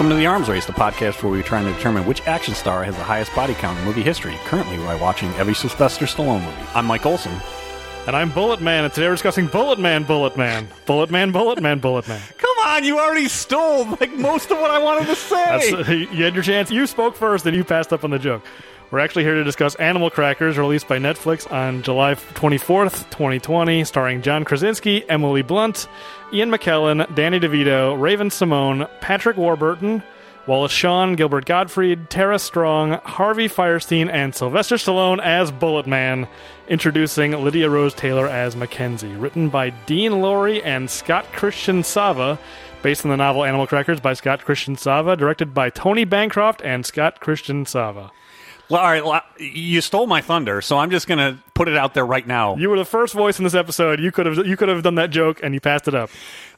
Welcome to the Arms Race, the podcast where we're trying to determine which action star has the highest body count in movie history, currently by watching every Sylvester Stallone movie. I'm Mike Olson. And I'm Bullet Man, and today we're discussing Bullet Man, Bullet Man. Bullet Man, Bullet Man, Bullet Man. Come on, you already stole like most of what I wanted to say. That's, you had your chance. You spoke first, and you passed up on the joke. We're actually here to discuss Animal Crackers, released by Netflix on July 24th, 2020, starring John Krasinski, Emily Blunt, Ian McKellen, Danny DeVito, Raven-Symoné, Patrick Warburton, Wallace Shawn, Gilbert Gottfried, Tara Strong, Harvey Fierstein, and Sylvester Stallone as Bullet Man, introducing Lydia Rose Taylor as Mackenzie. Written by Dean Lorey and Scott Christian Sava, based on the novel Animal Crackers by Scott Christian Sava, directed by Tony Bancroft and Scott Christian Sava. Well, all right, well, you stole my thunder, so I'm just going to put it out there right now. You were the first voice in this episode. You could have you could have done that joke, and you passed it up.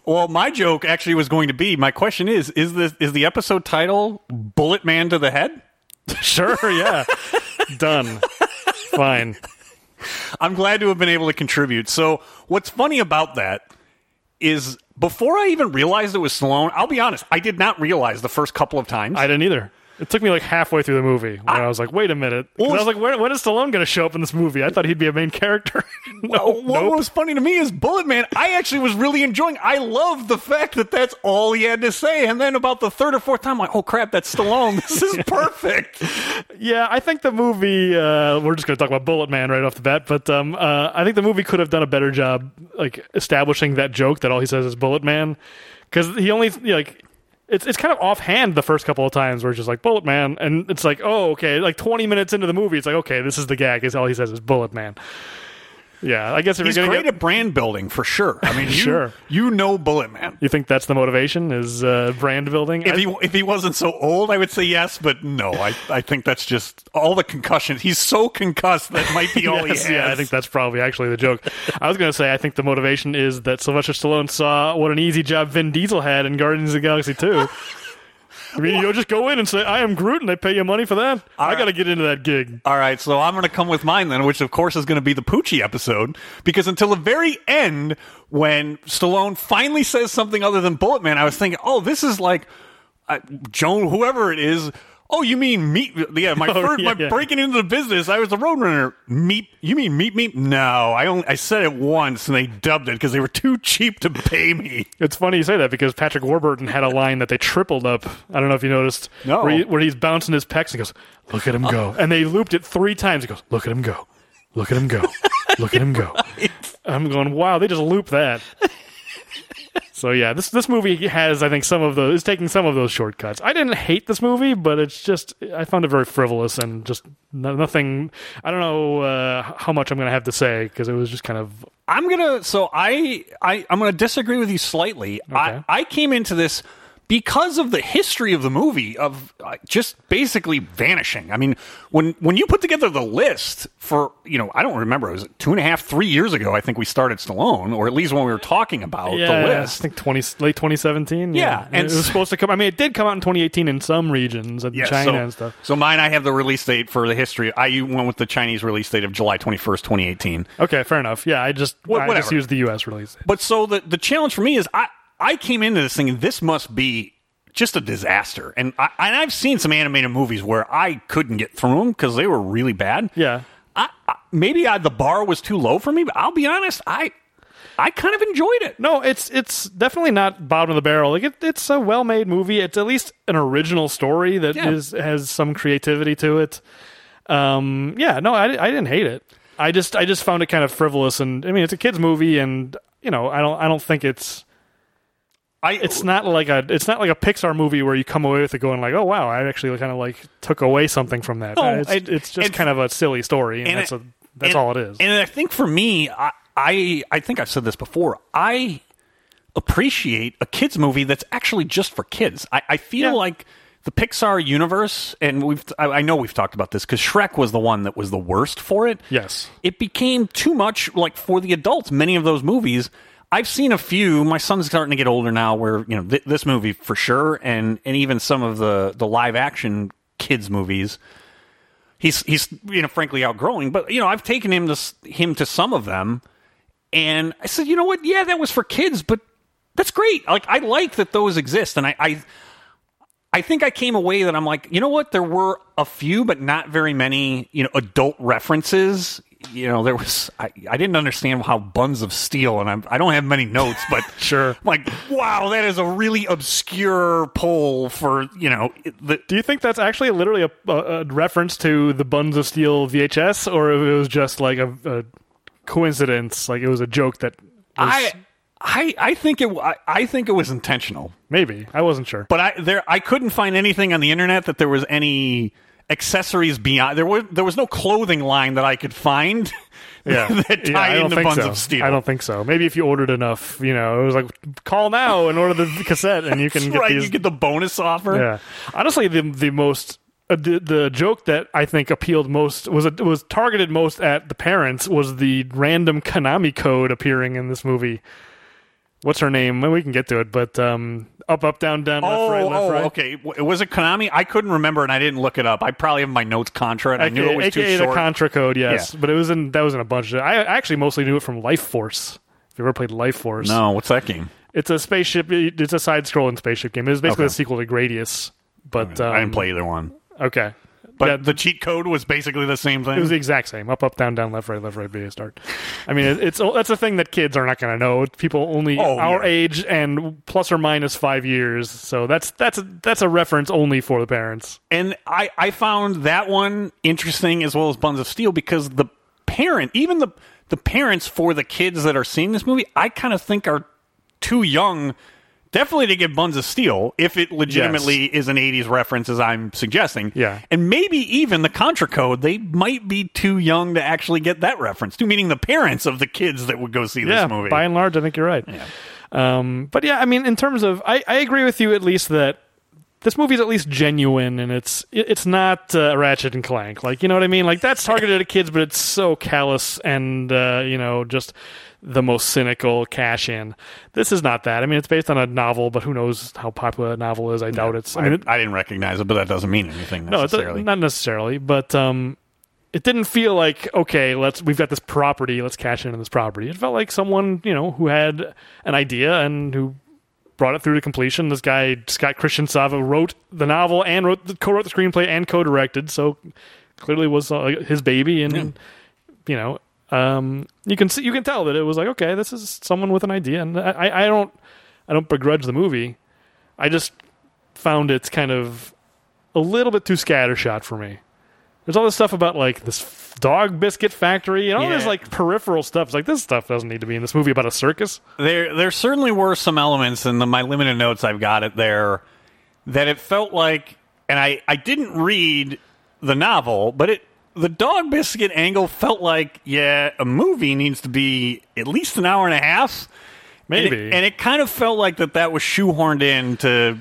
Well, my joke actually was going to be. My question is: is the is the episode title "Bullet Man to the Head"? Sure, yeah, done. Fine. I'm glad to have been able to contribute. So, what's funny about that is before I even realized it was Stallone, I'll be honest, I did not realize the first couple of times. I didn't either. It took me like halfway through the movie when I, I was like, "Wait a minute!" 'Cause I was like, "When, when is Stallone going to show up in this movie?" I thought he'd be a main character. no, Well, what nope. was funny to me is Bullet Man. I actually was really enjoying. I love the fact that that's all he had to say. And then about the third or fourth time, I'm like, oh crap, that's Stallone. This is perfect. Yeah, I think the movie. Uh, we're just going to talk about Bullet Man right off the bat, but um, uh, I think the movie could have done a better job, like establishing that joke that all he says is Bullet Man, because he only like. It's, it's kind of offhand the first couple of times where it's just like Bullet Man, and it's like, oh, okay. Like 20 minutes into the movie, it's like, okay, this is the gag. Is all he says is Bullet Man. Yeah, I guess if He's you're great get, at brand building for sure. I mean, you, Sure. you know Bullet Man. you think that's the motivation is uh, brand building? If I- he if he wasn't so old, I would say yes, but no. I I think that's just all the concussions. He's so concussed that might be all Yes, he has. yeah, I think that's probably actually the joke. I was going to say I think the motivation is that Sylvester Stallone saw what an easy job Vin Diesel had in Guardians of the Galaxy 2. I mean, you'll just go in and say, I am Groot, and they pay you money for that. I got to get into that gig. All right, so I'm going to come with mine then, which of course is going to be the Poochie episode, because until the very end, when Stallone finally says something other than Bullet Man, I was thinking, oh, this is like uh, Joan, whoever it is. Oh, you mean meat? Yeah, my Oh, first, yeah, my yeah. breaking into the business. I was the roadrunner. Meat? You mean meat? Meat? No, I only I said it once, and they dubbed it because they were too cheap to pay me. It's funny you say that because Patrick Warburton had a line that they tripled up. I don't know if you noticed. No. Where, he- where he's bouncing his pecs and goes, Look at him go. Oh. And they looped it three times. He goes, Look at him go. Look at him go. Look at him go. I'm going, Wow, they just loop that. So yeah, this this movie has I think some of those is taking some of those shortcuts. I didn't hate this movie, but it's just I found it very frivolous and just no, nothing. I don't know uh, how much I'm going to have to say because it was just kind of I'm gonna. So I, I I'm gonna disagree with you slightly. I I came into this because of the history of the movie of uh, just basically vanishing. I mean, when when you put together the list for you know I don't remember it was two and a half three years ago I think we started Stallone or at least when we were talking about yeah, the list. I think twenty late 2017. Yeah, and and it was supposed to come. I mean, it did come out in 2018 in some regions, in Yeah, China so, and stuff. So mine, I have the release date for the history. I went with the Chinese release date of July 21st, 2018. Okay, fair enough. Yeah, I just Wha- I just used the U.S. release. But so the the challenge for me is I I came into this thinking this must be just a disaster, and I and I've seen some animated movies where I couldn't get through them because they were really bad. Yeah, I, I, maybe I, the bar was too low for me, but I'll be honest, I I kind of enjoyed it. No, it's it's definitely not bottom of the barrel. Like it, it's a well made movie. It's at least an original story that is Yeah. has some creativity to it. Um, yeah, no, I, I didn't hate it. I just I just found it kind of frivolous, and I mean it's a kids movie, and you know I don't I don't think it's I it's not like a it's not like a Pixar movie where you come away with it going like oh wow I actually kind of like took away something from that. No, Uh, it's, and- it's just and- kind of a silly story, and, and that's a that's and- all it is. And I think for me, I, I I think I've said this before. I appreciate a kids movie that's actually just for kids. I, I feel Yeah. like the Pixar universe, and we've I, I know we've talked about this because Shrek was the one that was the worst for it. yes, It became too much like for the adults. Many of those movies. I've seen a few. My son's starting to get older now. Where you know th- this movie for sure, and and even some of the the live action kids movies he's he's you know frankly outgrowing. But you know, I've taken him to him to some of them, and I said, you know what? Yeah, that was for kids, but that's great. Like I like that those exist, and I I, I think I came away that I'm like, you know what? There were a few, but not very many, you know, adult references. You know, there was, I, I didn't understand how Buns of Steel, and I'm, I don't have many notes, but Sure. I'm like, wow, that is a really obscure poll for, you know, the, Do you think that's actually literally a, a, a reference to the Buns of Steel VHS, or it was just like a, a coincidence? Like it was a joke that was, I, I, I think it, I, I think it was intentional. maybe I wasn't sure. but I there I couldn't find anything on the internet that there was any accessories beyond there was there was no clothing line that I could find Yeah, that Yeah, tie I don't into think Buns so. of Steel. I don't think so. Maybe if you ordered enough, you know, it was like call now and order the cassette, and you can get right. these. You get the bonus offer. Yeah, honestly, the the most uh, the the joke that I think appealed most was it was targeted most at the parents was the random Konami code appearing in this movie. What's her name? Well, we can get to it, but um, up, up, down, down, left, Oh, right, left, oh, right. okay. W- Was it Konami? I couldn't remember, and I didn't look it up. I probably have my notes Contra, and I knew it was AKA too the short. Contra code, yes, Yeah. but it was in that was in a bunch of. I actually mostly knew it from Life Force. If you ever played Life Force, no, what's that game? it's a spaceship. It's a side-scrolling spaceship game. It was basically Okay. a sequel to Gradius, but um, I didn't play either one. Okay, But Yeah, the cheat code was basically the same thing. It was the exact same. Up, up, down, down, left, right, left, right, B, start. I mean, it's that's a thing that kids are not going to know. People only Oh, our yeah. age and plus or minus five years. So that's that's a, that's a reference only for the parents. and I, I found that one interesting as well as Buns of Steel because the parent, even the the parents for the kids that are seeing this movie, I kind of think are too young. Definitely to get Buns of Steel if it legitimately is an '80s reference, as I'm suggesting. Yeah. and maybe even the Contra Code, they might be too young to actually get that reference. To meaning the parents of the kids that would go see Yeah, this movie. by and large, I think you're right. Um, but yeah, I mean, in terms of, I, I agree with you at least that this movie's at least genuine and it's it's not uh, Ratchet and Clank. Like, you know what I mean? Like that's targeted at kids, but it's so callous and uh, you know just the most cynical cash in. This is not that. I mean, it's based on a novel, but who knows how popular that novel is? I doubt it's. I mean, it, I didn't recognize it, but that doesn't mean anything no, not necessarily, but um, it didn't feel like okay, let's we've got this property, let's cash in on this property. It felt like someone you know who had an idea and who brought it through to completion. This guy Scott Christian Sava wrote the novel and wrote the, co-wrote the screenplay and co-directed, so clearly was uh, his baby, and you know. Um, you can see, you can tell that it was like okay, this is someone with an idea, and I, I don't, I don't begrudge the movie. I just found it's kind of a little bit too scattershot for me. There's all this stuff about like this dog biscuit factory and all this like peripheral stuff. It's like this stuff doesn't need to be in this movie about a circus. There, there certainly were some elements in the, my limited notes. I've got it there that it felt like, and I, I didn't read the novel, but it, the dog biscuit angle felt like, yeah, a movie needs to be at least an hour and a half. And Maybe. it, and it kind of felt like that that was shoehorned in to.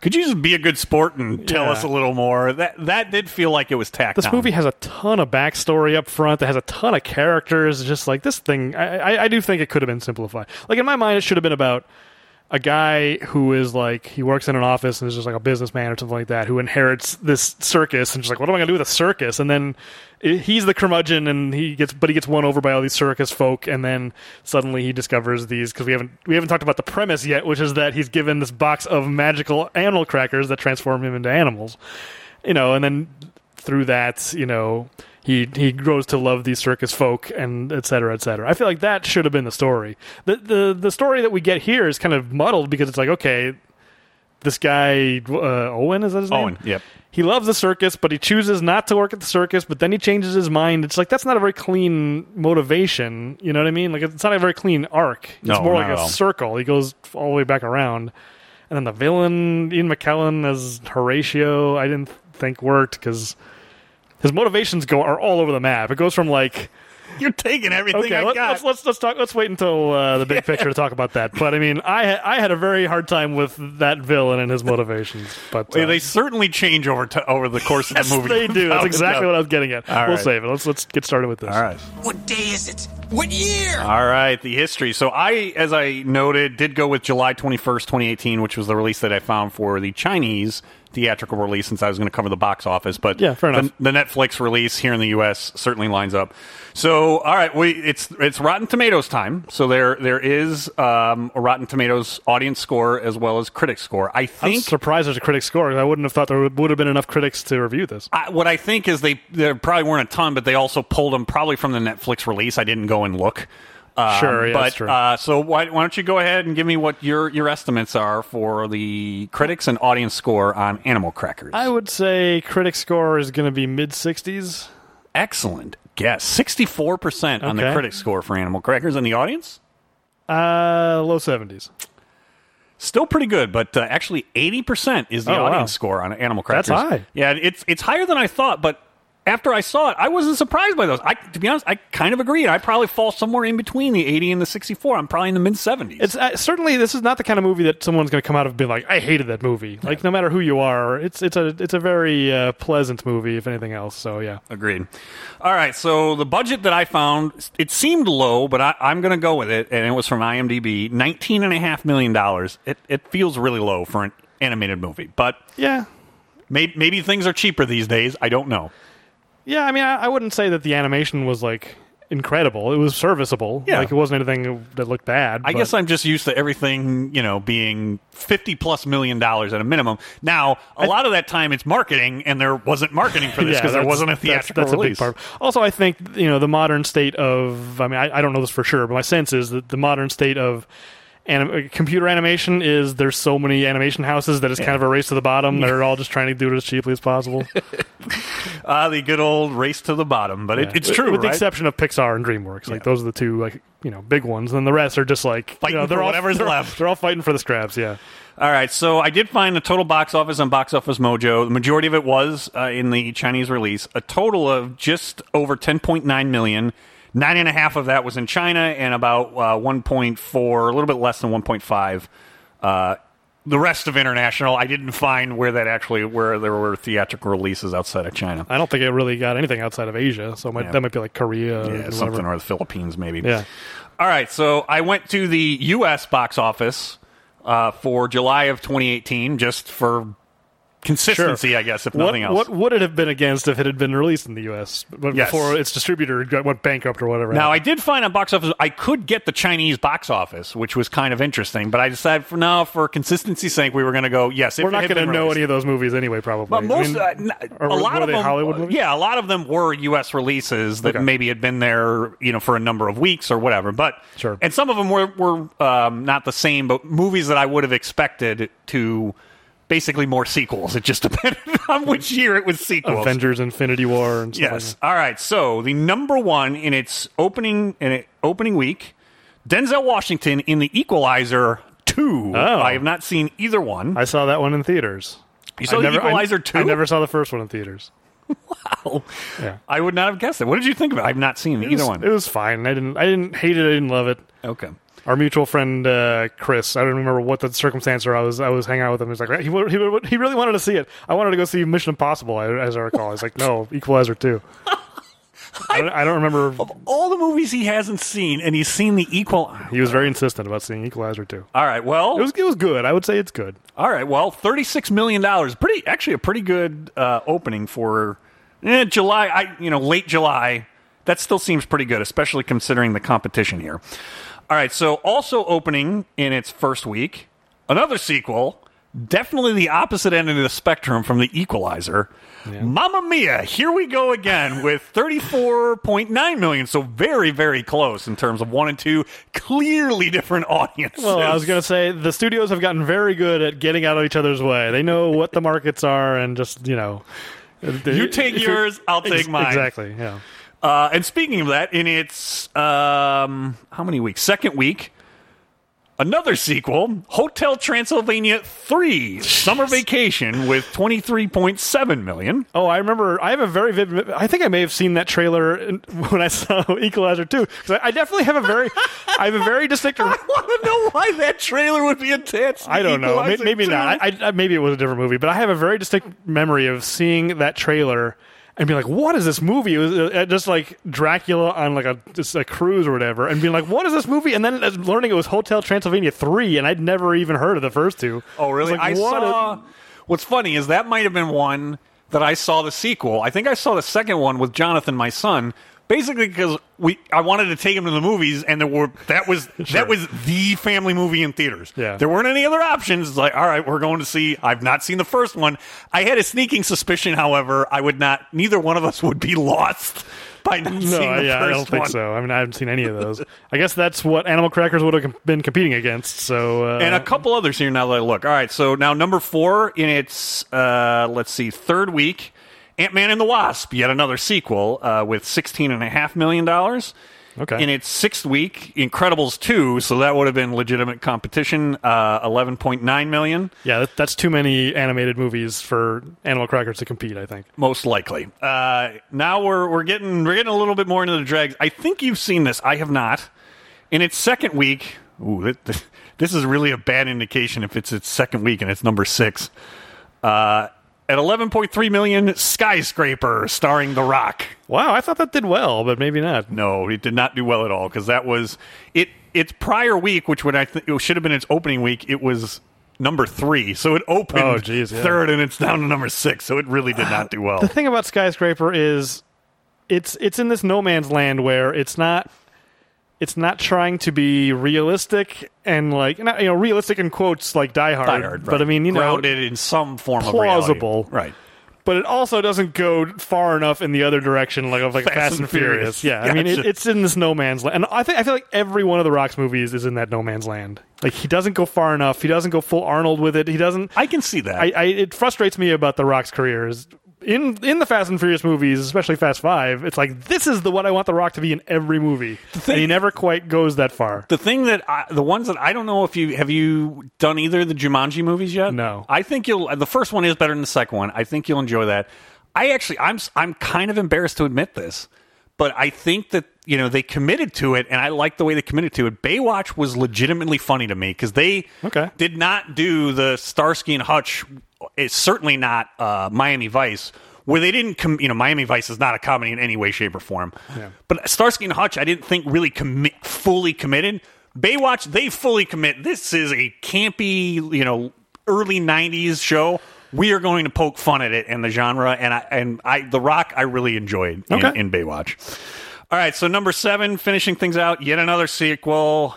Could you just be a good sport and tell Yeah. us a little more? That that did feel like it was tacked This on. movie has a ton of backstory up front. that has a ton of characters. Just like this thing, I, I, I do think it could have been simplified. Like in my mind, it should have been about a guy who is like he works in an office and is just like a businessman or something like that who inherits this circus and just like what am I gonna do with a circus? And then he's the curmudgeon and he gets but he gets won over by all these circus folk and then suddenly he discovers these because we haven't we haven't talked about the premise yet which is that he's given this box of magical animal crackers that transform him into animals. You know and then through that you know he he grows to love these circus folk and et cetera, et cetera. I feel like that should have been the story. The the the story that we get here is kind of muddled because it's like okay, this guy uh, Owen is that his name? Owen, yep. He loves the circus, but he chooses not to work at the circus. But then he changes his mind. It's like that's not a very clean motivation. You know what I mean? Like it's not a very clean arc. It's No, more like a circle. He goes all the way back around. And then the villain, Ian McKellen as Horatio, I didn't think worked because his motivations go are all over the map. It goes from like You're taking everything okay, I let, got. let's let's let's talk. Let's wait until uh, the big picture to talk about that. But I mean, I I had a very hard time with that villain and his motivations. But They- uh, they certainly change over to, over the course of the movie. they do. That's exactly what I was getting at. All we'll right. save it. Let's let's get started with this. All right. What day is it? What year? All right, the history. So I, as I noted, did go with July 21st, 2018, which was the release that I found for the Chinese theatrical release since I was going to cover the box office, but Yeah, fair the, enough. the Netflix release here in the U.S. certainly lines up. So, all right, we it's it's Rotten Tomatoes time. So there there is um, a Rotten Tomatoes audience score as well as critic score. I I'm think surprised there's a critic score. I wouldn't have thought there would, would have been enough critics to review this. I, what I think is they there probably weren't a ton, but they also pulled them probably from the Netflix release. I didn't go and look. Um, Sure, yeah, but. Uh, so why, why don't you go ahead and give me what your your estimates are for the critics and audience score on Animal Crackers? I would say critic score is going to be mid 60s. Excellent guess. Sixty four percent on the critic score for Animal Crackers, and the audience Uh, low 70s. still pretty good, but uh, actually eighty percent is the Oh, wow. audience score on Animal Crackers. That's high. Yeah, it's it's higher than I thought, but. After I saw it, I wasn't surprised by those. I, to be honest, I kind of agree. I probably fall somewhere in between the 80 and the 64. I'm probably in the mid 70s. It's uh, certainly this is not the kind of movie that someone's going to come out of being like, "I hated that movie." Like, no matter who you are, it's it's a it's a very uh, pleasant movie, if anything else. So yeah, Agreed. All right, so the budget that I found, it seemed low, but I, I'm going to go with it, and it was from IMDb, $19.5 million. It, it feels really low for an animated movie, but yeah, maybe, maybe things are cheaper these days. I don't know. Yeah. I mean, I, I wouldn't say that the animation was like incredible. It was serviceable. Yeah. like it wasn't anything that looked bad. I but- guess I'm just used to everything, you know, being 50 plus million dollars at a minimum. Now, a lot of that time it's marketing, and there wasn't marketing for this Yeah, because there wasn't a that's- theatrical that's, release. a big part. Also, I think you know the modern state of. I mean, I, I don't know this for sure, but my sense is that the modern state of. Anim- uh, computer animation is there's so many animation houses that it's kind of a race to the bottom. They're all just trying to do it as cheaply as possible. Ah, the good old race to the bottom, but it, it's true, with the right? exception of Pixar and DreamWorks. Like those are the two like you know big ones. And the rest are just like Fighting you know, they're for all, whatever's they're, left. They're all fighting for the scraps. Yeah. All right, so I did find the total box office on Box Office Mojo. The majority of it was uh, in the Chinese release. A total of just over 10.9 million. Nine and a half of that was in China, and about uh, 1.4, a little bit less than 1.5. Uh, the rest of international, I didn't find where that actually where there were theatrical releases outside of China. I don't think it really got anything outside of Asia. So might, Yeah. that might be like Korea. Yeah, whatever. something or the Philippines, maybe. Yeah. All right, so I went to the U.S. box office uh, for July of 2018, just for consistency, I guess, if What, nothing else. what would it have been against if it had been released in the U.S. but Yes. before its distributor went bankrupt or whatever? now, I did find on box office I could get the Chinese box office, which was kind of interesting, but I decided for now, for consistency's sake, we were going to go. Yes, we're not going to know any of those movies anyway. Probably. But most, I mean, uh, or a lot of them, Hollywood movies? yeah, a lot of them were U.S. releases that Okay. maybe had been there, you know, for a number of weeks or whatever. But Sure. and some of them were were um, not the same, but movies that I would have expected to basically more sequels. It just depended on which year it was sequels. Avengers: Infinity War and stuff Yes. like All right. So the number one in its opening in it, opening week, Denzel Washington in The Equalizer two. Oh. I have not seen either one. I saw that one in theaters. You saw I The never, Equalizer I, two? I never saw the first one in theaters. Wow, yeah. I would not have guessed it. What did you think of it? I've not seen It either was, one. It was fine. I didn't. I didn't hate it. I didn't love it. okay. Our mutual friend uh, Chris. I don't remember what the circumstance or I was. I was hanging out with him. He's like, he, he, he really wanted to see it. I wanted to go see Mission Impossible, as I recall. He's like, no, Equalizer two. I don't, I don't remember. Of all the movies he hasn't seen, and he's seen the equal. He was very insistent about seeing Equalizer two. All right. Well, It was. It was good. I would say it's good. all right. Well, thirty-six million dollars. Pretty, actually, a pretty good uh, opening for eh, July. I, you know, late July. That still seems pretty good, especially considering the competition here. All right. So, also opening in its first week, another sequel. Definitely the opposite end of the spectrum from the Equalizer. Mamma Mia! Here we go again with thirty-four point nine million. So very, very close in terms of one and two. Clearly different audiences. Well, I was going to say the studios have gotten very good at getting out of each other's way. They know what the markets are, and just you know, You take yours, I'll take Ex- mine. Exactly. Yeah. Uh, and speaking of that, in its um, how many weeks? Second week, another sequel, Hotel Transylvania Three: Summer Vacation, with twenty three point seven million. Oh, I remember. I have a very vivid. I think I may have seen that trailer in- when I saw Equalizer 2. Because I, I definitely have a very, I have a very distinct. I want to know why that trailer would be attached. to I don't know. May- Equalizer Maybe 2. not. I, I, maybe it was a different movie, but I have a very distinct memory of seeing that trailer and be like, "What is this movie?" It was uh, just like Dracula on like a just a cruise or whatever, and being like, "What is this movie?" And then uh, learning it was Hotel Transylvania three, and I'd never even heard of the first two. oh, really? I I what saw. a- What's funny is that might have been one that I saw the sequel. I think I saw the second one with Jonathan, my son, basically because we I wanted to take him to the movies, and there were that was that was the family movie in theaters. Yeah. there weren't any other options. It's like, all right, we're going to see. I've not seen the first one. I had a sneaking suspicion, however, I would not. Neither one of us would be lost by not No, seeing the yeah, first I don't think one. so. I mean, I haven't seen any of those. I guess that's what Animal Crackers would have been competing against. So, uh, and a couple others here now that I look. All right, so now number four in its uh, let's see third week, Ant Man and the Wasp, yet another sequel uh, with sixteen and a half million dollars. Okay. In its sixth week, Incredibles two, so that would have been legitimate competition. Uh, Eleven point nine million, yeah, that, that's too many animated movies for Animal Crackers to compete. I think. most likely. Uh, now we're we're getting we're getting a little bit more into the dregs. I think you've seen this. I have not. In its second week, ooh, th- this is really a bad indication if it's its second week and it's number six. Uh, at 11.3 million, Skyscraper, starring The Rock. Wow, I thought that did well, but maybe not. No, it did not do well at all because that was it. Its prior week, which would I think it should have been its opening week, it was number three. So it opened Oh, geez, yeah. third, and it's down to number six. So it really did not do well. The thing about Skyscraper is, it's it's in this no man's land where it's not. It's not trying to be realistic and like not, you know realistic in quotes like Die Hard, Die Hard, but right. I mean you know grounded in some form of plausible. right? but it also doesn't go far enough in the other direction, like of like Fast Fast, and and Furious. Furious. Yeah, I mean it, it's in this no man's land, and I think I feel like every one of the Rock's movies is in that no man's land. Like he doesn't go far enough. He doesn't go full Arnold with it. He doesn't. I can see that. I, I it frustrates me about the Rock's career is in in the Fast and Furious movies, especially Fast Five. It's like this is the what I want the Rock to be in every movie, and he never quite goes that far. the thing that I, the ones that I don't know if you have you done either of the Jumanji movies yet? No. I think you'll. The first one is better than the second one. I think you'll enjoy that. I actually, I'm I'm kind of embarrassed to admit this, but I think that you know they committed to it, and I like the way they committed to it. Baywatch was legitimately funny to me because they Okay. did not do the Starsky and Hutch. It's certainly not uh, Miami Vice. Where they didn't, com- you know, Miami Vice is not a comedy in any way, shape, or form. But Starsky and Hutch, I didn't think really commit, fully committed. Baywatch, they fully commit. This is a campy, you know, early '90s show. We are going to poke fun at it and the genre, and I and I, The Rock, I really enjoyed in, Okay. in Baywatch. All right, so number seven, finishing things out, yet another sequel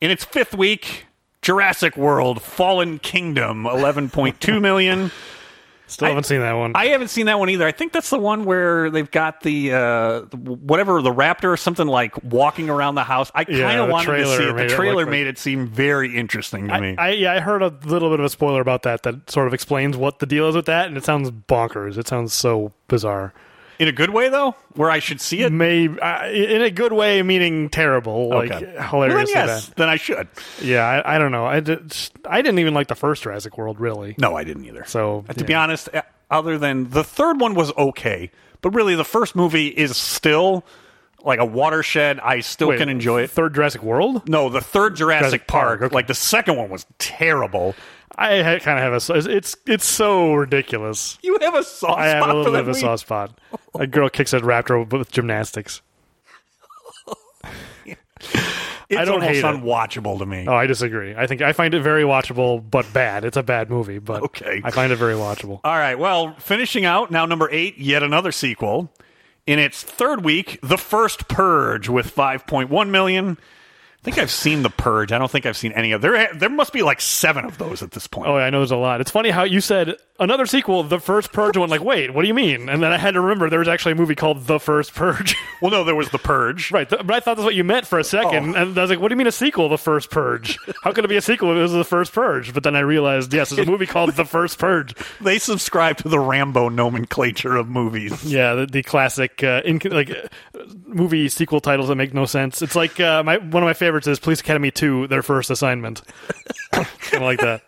in its fifth week. Jurassic World: Fallen Kingdom, eleven point two million. Still haven't seen that one. I haven't seen that one either. I think that's the one where they've got the uh, whatever the raptor or something like walking around the house. I kind of the wanted to see it. The it trailer look like- made it seem very interesting to I, me. I yeah, I heard a little bit of a spoiler about that that sort of explains what the deal is with that, and it sounds bonkers. It sounds so bizarre. In a good way, though, where I should see it. Maybe uh, in a good way, meaning terrible, like Okay. Well, then hilarious. yes, then I should. Yeah, I, I don't know. I did, I didn't even like the first Jurassic World, really. No, I didn't either. So Uh, to yeah. be honest, uh, other than the third one was okay, but really the first movie is still like a watershed. I still Wait, can enjoy it. Third Jurassic World. No, the third Jurassic, Jurassic Park, Park, okay. like the second one was terrible. I ha- kind of have a. It's it's so ridiculous. You have a soft I have spot a little bit of a soft spot. A girl kicks at raptor with gymnastics. It's I don't almost hate it. unwatchable to me. Oh, I disagree. I think I find it very watchable, but bad. It's a bad movie, but Okay. I find it very watchable. All right. Well, finishing out now, number eight, yet another sequel. In its third week, The First Purge with 5.1 million. I think I've seen The Purge. I don't think I've seen any of there. There must be like seven of those at this point. Oh, I know there's a lot. It's funny how you said another sequel, The First Purge. Went like, wait, what do you mean? And then I had to remember there was actually a movie called The First Purge. Well, no, there was The Purge. right, th- but I thought that's what you meant for a second, Oh. and I was like, what do you mean a sequel, The First Purge? How could it be a sequel if it was The First Purge? But then I realized, yes, there's a movie called The First Purge. They subscribe to the Rambo nomenclature of movies. Yeah, the, the classic uh, in, like uh, movie sequel titles that make no sense. It's like uh, my one of my favorites is Police Academy Two: Their First Assignment. kind of like that.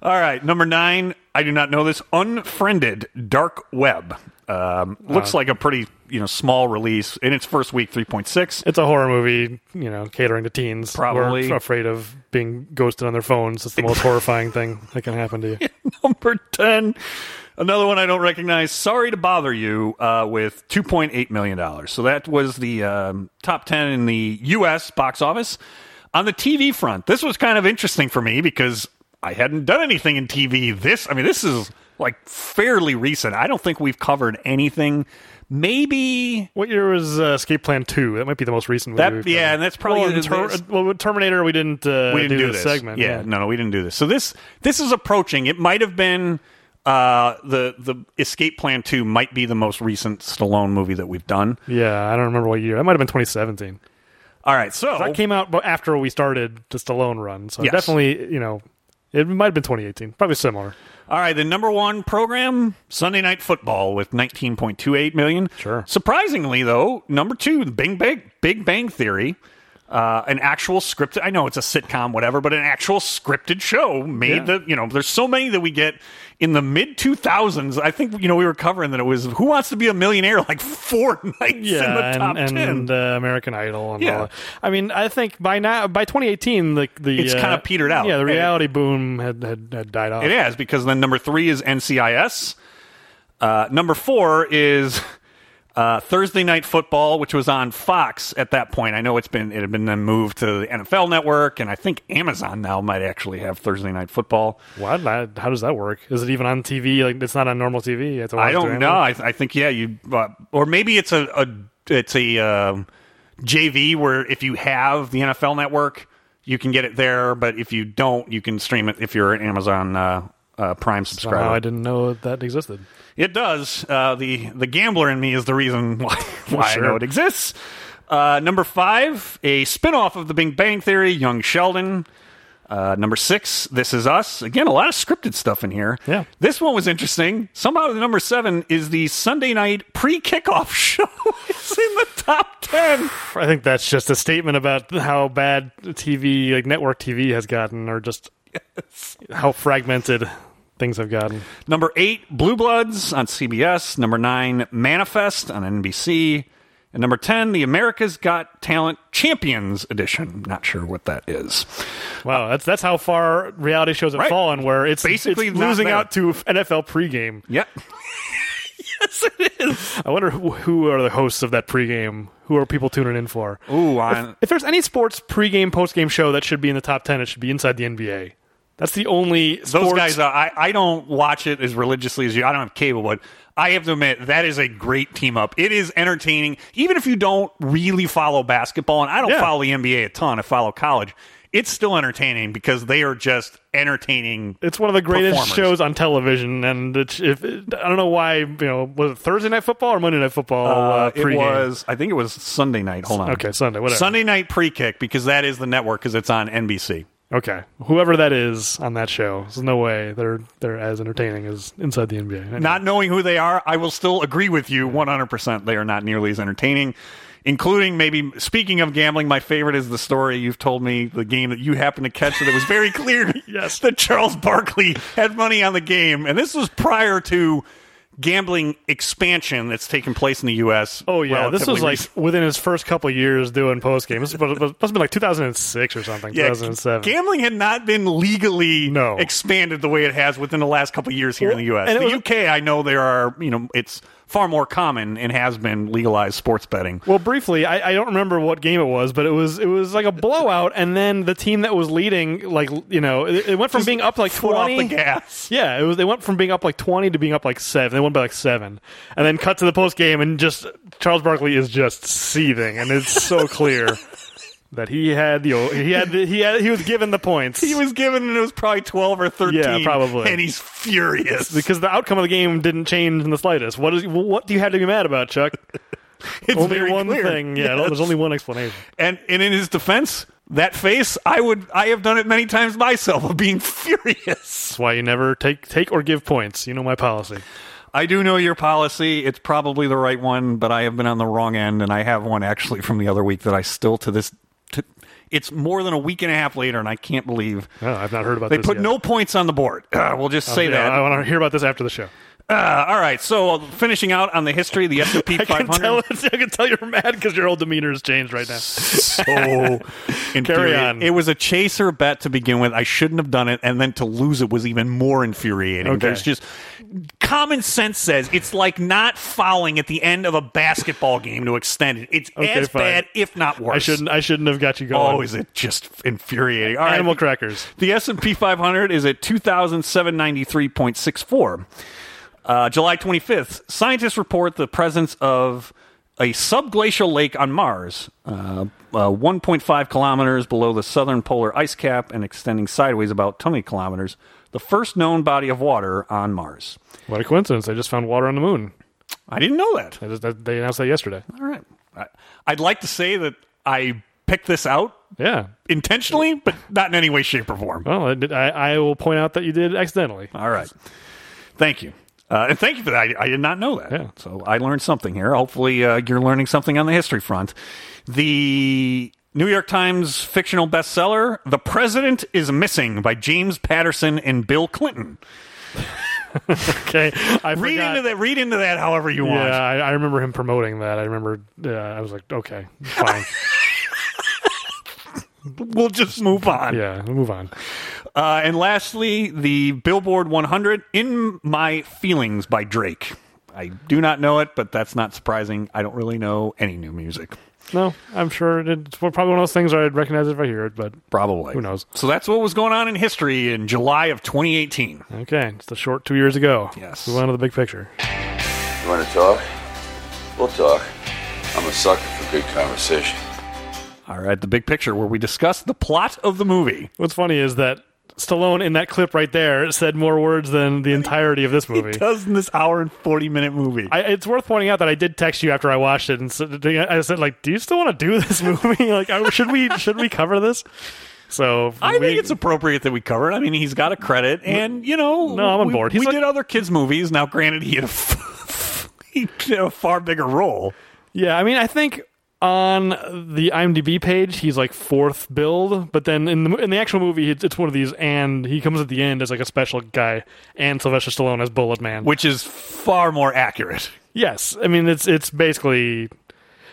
All right, number nine. I do not know this. Unfriended Dark Web. Um, looks Uh. like a pretty you know small release in its first week. Three point six. It's a horror movie, you know, catering to teens. who are Probably. afraid of being ghosted on their phones. It's the most horrifying thing that can happen to you. Number 10, another one I don't recognize. Sorry to bother you uh, with $2.8 million. So that was the um, top 10 in the U.S. box office. On the TV front, this was kind of interesting for me because I hadn't done anything in TV. This, I mean, this is like fairly recent. I don't think we've covered anything. Maybe What year was uh, Escape Plan Two? That might be the most recent. That- yeah, done. and that's probably well, Ter- well, with Terminator. We didn't. Uh, we didn't do, this this segment. Yeah, no, no, we didn't do this. So this this is approaching. It might have been uh, the the Escape Plan Two might be the most recent Stallone movie that we've done. Yeah, I don't remember what year. That might have been 2017. All right, so That came out after we started the Stallone run, so Yes. definitely, you know, it might have been 2018. Probably similar. All right, the number one program, Sunday Night Football, with 19.28 million. Sure. Surprisingly, though, number two, the Big Bang, Big Bang Theory, uh, an actual scripted. I know it's a sitcom, whatever, but an actual scripted show made Yeah. the. You know, there's so many that we get in the mid 2000s. I think you know we were covering that it was Who Wants to Be a Millionaire like four nights in the Yeah, top and, ten. and uh, American Idol and Yeah. all that. I mean, I think by now, by 2018, the the It's uh, kinda petered out. Yeah, the And it- reality boom had, had had died off. It has because then number three is NCIS. Uh, number four is uh, Thursday Night Football, which was on Fox at that point. I know it's been it had been then moved to the NFL Network, and I think Amazon now might actually have Thursday Night Football. What? How does that work? Is it even on TV? Like it's not on normal TV. You have to watch I don't know. I, I think yeah, you uh, or maybe it's a, a it's a um JV where if you have the NFL Network, you can get it there, but if you don't, you can stream it if you're an Amazon uh, uh, Prime subscriber. Somehow I didn't know that existed. It does. Uh, the the gambler in me is the reason why, why Sure. I know it exists. Uh, number five, a spin-off of the Big Bang Theory, Young Sheldon. Uh, number six, This Is Us. Again, a lot of scripted stuff in here. Yeah. This one was interesting. Somehow, the number seven is the Sunday night pre-kickoff show. it's in the top ten. I think that's just a statement about how bad TV, like network TV, has gotten, or just how fragmented things I've gotten. Number eight, Blue Bloods on CBS. Number nine, Manifest on NBC. And number 10, the America's Got Talent Champions Edition. Not sure what that is. Wow, that's that's how far reality shows have Right. fallen. Where it's Basically it's losing out to NFL pregame. Yep. yes, it is. I wonder who, who are the hosts of that pregame. Who are people tuning in for? Ooh, on, If there's any sports pregame, postgame show that should be in the top ten, it should be inside the NBA. That's the only those guys, are, I, I don't watch it as religiously as you. I don't have cable, but I have to admit, that is a great team up. It is entertaining. Even if you don't really follow basketball, and I don't Yeah. follow the NBA a ton, I follow college, it's still entertaining because they are just entertaining. It's one of the greatest shows on television, and it's, if I don't know why you know was it Thursday night football or Monday night football? Uh, Uh, it was, I think it was Sunday night. Hold on. Okay, Sunday, whatever. Sunday night pre kick because that is the network because it's on NBC. Okay, whoever that is on that show, there's no way they're they're as entertaining as inside the NBA. Anyway. Not knowing who they are, I will still agree with you 100%. They are not nearly as entertaining, including maybe, speaking of gambling, my favorite is the story you've told me, the game that you happened to catch that it was very clear Yes. that Charles Barkley had money on the game. And this was prior to gambling expansion that's taken place in the U.S. Oh yeah, this was like within his first couple years doing post game. This must have been like 2006 or something. Yeah, 2007. gambling had not been legally No. expanded the way it has within the last couple of years here in the U.S. and The was- UK, I know there are, you know, it's far more common and has been legalized sports betting. Well, briefly, I, I don't remember what game it was, but it was it was like a blowout, and then the team that was leading, like you know, it, it went from being up like Foot off twenty. the gas. Yeah, it was. They went from being up like twenty to being up like seven. They won by like seven, and then cut to the post game, and just Charles Barkley is just seething, and it's so clear that he had the he had the, he had he was given the points. He was given, and it was probably 12 or 13. Yeah, probably. And he's furious. because the outcome of the game didn't change in the slightest. What is what do you have to be mad about, Chuck? It's only one clear. thing. Yeah, Yes. there's only one explanation. And, and in his defense, that face, I would, I have done it many times myself of being furious. That's why you never take take or give points. You know my policy. I do know your policy. It's probably the right one, but I have been on the wrong end, and I have one actually from the other week that I still to this. It's more than a week and a half later, and I can't believe No, I've not heard about they put yet. no points on the board. Uh, we'll just say Yeah, that. I want to hear about this after the show. Uh, all right, so uh, finishing out on the history of the S&P I can 500. tell. I can tell you're mad because your whole demeanor has changed right now. so infuriating. on. It was a chaser bet to begin with. I shouldn't have done it, and then to lose it was even more infuriating. Okay. There's just common sense says it's like not fouling at the end of a basketball game to extend it. It's Okay, as fine. bad, if not worse. I shouldn't. I shouldn't have got you going. Oh, is it just infuriating? All right. Animal crackers. The S&P 500 is at 2,793.64. Uh, July 25th, scientists report the presence of a subglacial lake on Mars, uh, uh, 1.5 kilometers below the southern polar ice cap and extending sideways about 20 kilometers. The first known body of water on Mars. What a coincidence! They just found water on the moon. I didn't know that. They, just, they announced that yesterday. All right. I, I'd like to say that I picked this out Yeah. intentionally, but not in any way, shape, or form. Well, I, I, I will point out that you did accidentally. All right. Thank you. Uh, and thank you for that. I, I did not know that. Yeah. So I learned something here. Hopefully, uh, you're learning something on the history front. The New York Times fictional bestseller, The President is Missing by James Patterson and Bill Clinton. Okay. I Read forgot. into that. Read into that however you Yeah, want. I, I remember him promoting that. I remember. Uh, I was like, okay, fine. We'll just move on. yeah, we'll move on. Uh, and lastly, the Billboard 100, In My Feelings by Drake. I do not know it, but that's not surprising. I don't really know any new music. No, I'm sure it's probably one of those things where I'd recognize it if I hear it. But Probably. Who knows? So that's what was going on in history in July of 2018. okay, it's the short two years ago. Yes. we went to the big picture. You want to talk? We'll talk. I'm a sucker for good conversation. All right, the big picture where we discuss the plot of the movie. What's funny is that Stallone in that clip right there said more words than the entirety of this movie. Does in this hour and 40 minute movie. I, it's worth pointing out that I did text you after I watched it, and said, I said, "Like, do you still want to do this movie? like, should we should we cover this?" So I we- think it's appropriate that we cover it. I mean, he's got a credit, and you know, No, I'm on we, board. He's we like- did other kids' movies. Now, granted, he had a, he had a far bigger role. Yeah, I mean, I think on the IMDb page he's like fourth billed, but then in the in the actual movie it's, it's one of these, and he comes at the end as like a special guy, and Sylvester Stallone as Bullet Man. which is far more accurate. yes, I mean it's it's basically.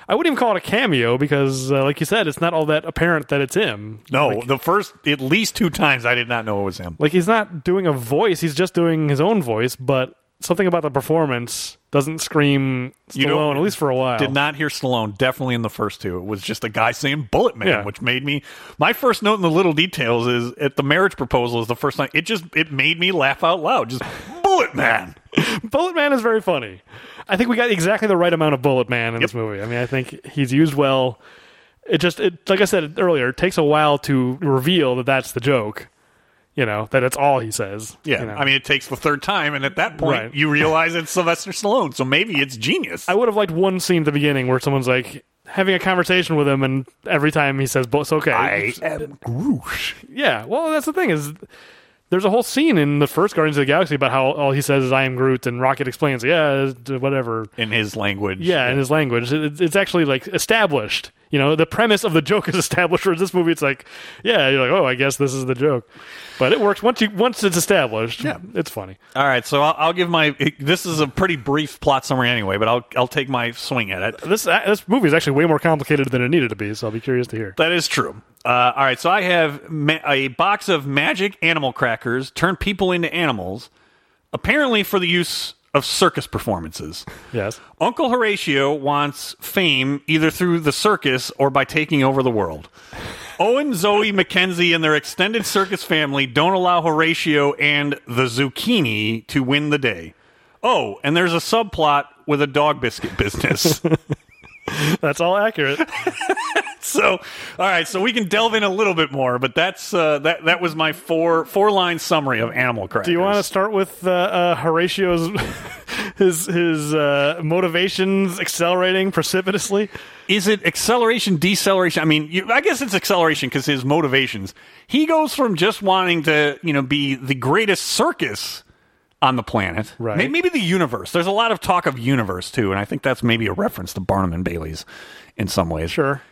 I wouldn't even call it a cameo because, uh, like you said, it's not all that apparent that it's him. No, like, the first at least two times I did not know it was him. like he's not doing a voice; he's just doing his own voice. But something about the performance doesn't scream Stallone, You know, at least for a while. Did not hear Stallone. Definitely in the first two, it was just a guy saying "Bullet Man," Yeah. which made me. My first note in the little details is at the marriage proposal is the first time. It just it made me laugh out loud. Just Bullet Man. Bullet Man is very funny. I think we got exactly the right amount of Bullet Man in this movie. I mean, I think he's used well. It just, it, like I said earlier, it takes a while to reveal that that's the joke. You know that it's all he says. Yeah, you know. I mean, it takes the third time, and at that point, Right. you realize it's Sylvester Stallone. So maybe it's genius. I would have liked one scene at the beginning where someone's like having a conversation with him, and every time he says, "But it's okay." I am Groot. yeah. Well, that's the thing is. There's a whole scene in the first Guardians of the Galaxy about how all he says is "I am Groot," and Rocket explains, "Yeah, whatever." in his language. Yeah, in his language, it's actually like established. You know, the premise of the joke is established. Whereas this movie, it's like, yeah, you're like, oh, I guess this is the joke, but it works once you once it's established. Yeah. it's funny. All right, so I'll, I'll give my. This is a pretty brief plot summary anyway, but I'll I'll take my swing at it. This uh, this movie is actually way more complicated than it needed to be. So I'll be curious to hear. That is true. Uh, all right, so I have ma- a box of magic animal crackers turn people into animals, apparently for the use of circus performances. Yes, Uncle Horatio wants fame either through the circus or by taking over the world. Owen, Zoe, Mackenzie, and their extended circus family don't allow Horatio and the zucchini to win the day. Oh, and there's a subplot with a dog biscuit business. that's all accurate. so, all right, so we can delve in a little bit more, but that's uh, that. That was my four four line summary of Animal Crackers. Do you want to start with uh, uh, Horatio's his his uh, motivations accelerating precipitously? is it acceleration deceleration i mean you, i guess it's acceleration because his motivations he goes from just wanting to you know be the greatest circus on the planet Right. May- maybe the universe there's a lot of talk of universe too and i think that's maybe a reference to barnum and bailey's in some ways Sure.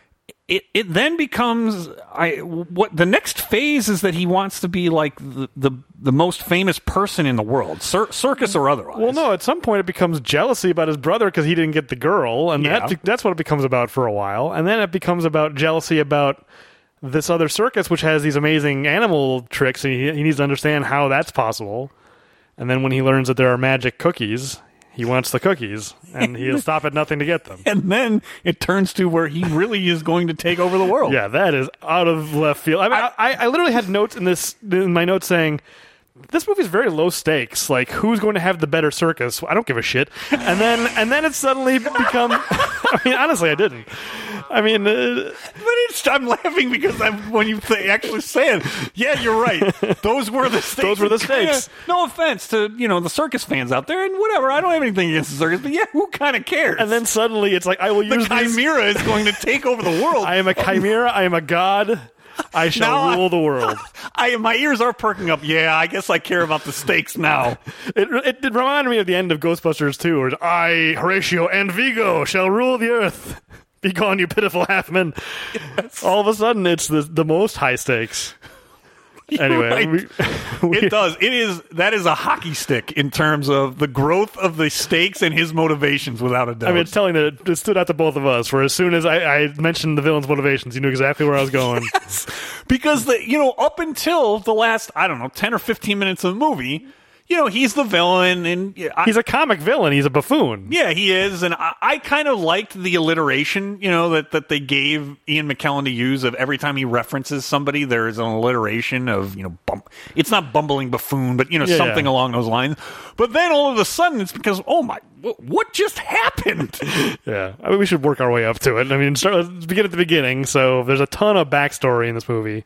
It, it then becomes I what the next phase is that he wants to be like the the, the most famous person in the world, cir- circus or otherwise. Well, no. At some point, it becomes jealousy about his brother because he didn't get the girl, and Yeah. that that's what it becomes about for a while. And then it becomes about jealousy about this other circus, which has these amazing animal tricks, and he, he needs to understand how that's possible. And then when he learns that there are magic cookies, he wants the cookies, and he'll stop at nothing to get them. and then it turns to where he really is going to take over the world. Yeah, that is out of left field. I mean, I, I, I literally had notes in this in my notes saying this movie's very low stakes. Like, who's going to have the better circus? I don't give a shit. And then and then it suddenly become. I mean, honestly, I didn't. I mean, uh, But it's, I'm laughing because I'm, when you th- actually say it, yeah, you're right. Those were the stakes. Those were the It kinda- stakes. no offense to you know the circus fans out there, and whatever. I don't have anything against the circus, but yeah, who kind of cares? and then suddenly it's like I will the use these. chimera is going to take over the world. I am a chimera. I am a god. I shall Now I- rule the world. I my ears are perking up. Yeah, I guess I care about the stakes now. It, it did remind me of the end of Ghostbusters 2, where I, Horatio, and Vigo shall rule the earth. Be gone, you pitiful halfmen. All of a sudden, it's the, the most high stakes. Anyway, right. we, we- It does. It is that is a hockey stick in terms of the growth of the stakes and his motivations, without a doubt. I mean, it's telling that it, it stood out to both of us. Where as soon as I, I mentioned the villain's motivations, you knew exactly where I was going. because the you know up until the last I don't know ten or fifteen minutes of the movie, you know he's the villain and I, He's a comic villain. He's a buffoon. yeah he is, and I, I kind of liked the alliteration you know that that they gave Ian McKellen to use of every time he references somebody there is an alliteration of you know bum, it's not bumbling buffoon but you know Yeah, something yeah. along those lines. But then all of a sudden it's because oh my wh- what just happened? Yeah, I mean, we should work our way up to it. I mean, start, let's begin at the beginning. So there's a ton of backstory in this movie.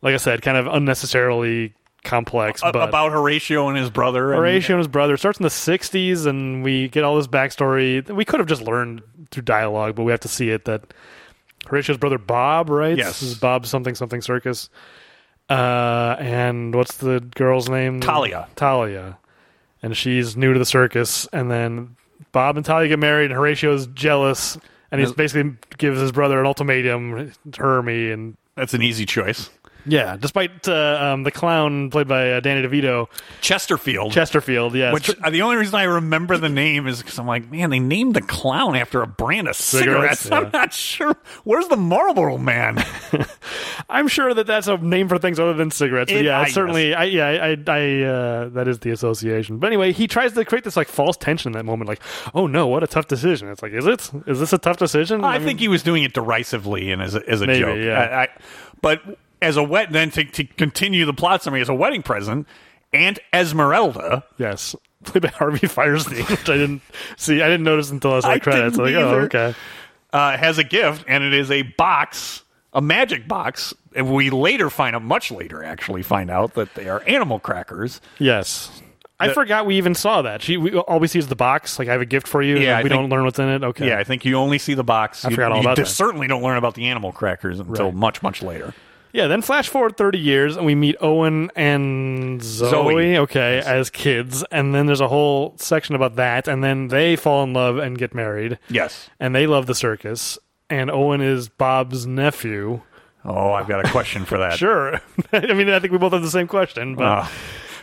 Like I said, kind of unnecessarily complex. A- but about Horatio and his brother. Horatio and his brother it starts in the 60s, and we get all this backstory. We could have just learned through dialogue, but we have to see it that Horatio's brother Bob, right? Yes. This is Bob something something circus. Uh, and what's the girl's name? Talia. Talia. And she's new to the circus, and then Bob and Talia get married, and Horatio's jealous, and he basically gives his brother an ultimatum, her me, and That's an easy choice. Yeah, despite uh, um, the clown played by uh, Danny DeVito, Chesterfield. Chesterfield, yes. Which uh, the only reason I remember the name is because I'm like, man, they named the clown after a brand of cigarettes. Cigarettes, I'm not sure. Where's the Marlboro Man? I'm sure that that's a name for things other than cigarettes. But It- yeah, I certainly, I, yeah, I, I, uh, that is the association. But anyway, he tries to create this like false tension in that moment, like, oh no, what a tough decision. It's like, is it? Is this a tough decision? I, mean, think he was doing it derisively and as a, as a Maybe, joke. yeah. I, I, but as a wet, then to, to continue the plot summary as a wedding present, Aunt Esmeralda. yes, played by Harvey Fierstein, which I didn't see. I didn't notice until I saw the credits. didn't Like, oh, okay. uh, has a gift, and it is a box, a magic box. And we later find out, much later actually, find out that they are animal crackers. Yes. I forgot we even saw that. She we, all we see is the box. Like I have a gift for you. Yeah, and we think- don't learn what's in it. Okay. Yeah, I think you only see the box. I you, forgot all you about that. certainly don't learn about the animal crackers until Right. much, much later. Yeah, then flash forward 30 years and we meet Owen and Zoe, Zoe. okay, as kids. And then there's a whole section about that. And then they fall in love and get married. Yes. And they love the circus. And Owen is Bob's nephew. Oh, I've got a question for that. Sure. I mean, I think we both have the same question. But Uh,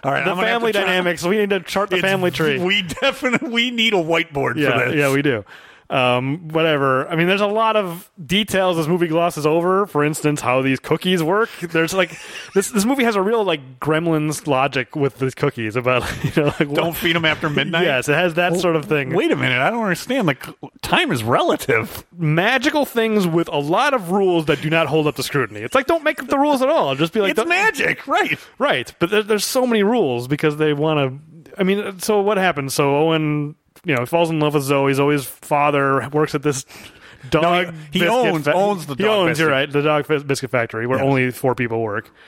all right, the I'm family to try- dynamics, we need to chart the It's- family tree. We definitely we need a whiteboard yeah, for this. yeah, we do. Um, whatever. I mean, there's a lot of details this movie glosses over. For instance, how these cookies work. There's like this. This movie has a real like Gremlins logic with these cookies about you know like Don't feed them after midnight. Yes, it has that sort of thing. Wait a minute, I don't understand. Like time is relative. Magical things with a lot of rules that do not hold up to scrutiny. It's like don't make up the rules at all. Just be like it's magic, right? Right, but there, there's so many rules because they want to. I mean, so what happens? So Owen, you know, he falls in love with Zoe. Zoe's father works at this dog. he biscuit owns- owns the He dog owns. biscuit. You're right. The dog bis- biscuit factory where only four people work.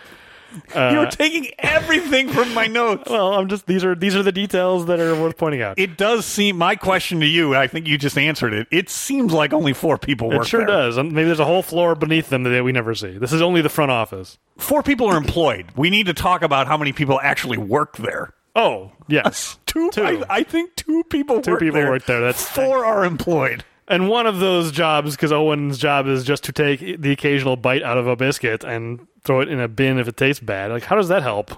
You're uh, taking everything from my notes. Well, I'm just these are these are the details that are worth pointing out. It does seem. My question to you, I think you just answered it. It seems like only four people work. It sure there. does. Maybe there's a whole floor beneath them that we never see. This is only the front office. Four people are employed. We need to talk about how many people actually work there. Oh, yes. Two. Two. I, I think two people. Two people there. work there. That's- four are employed. And one of those jobs, because Owen's job is just to take the occasional bite out of a biscuit and throw it in a bin if it tastes bad. Like, how does that help?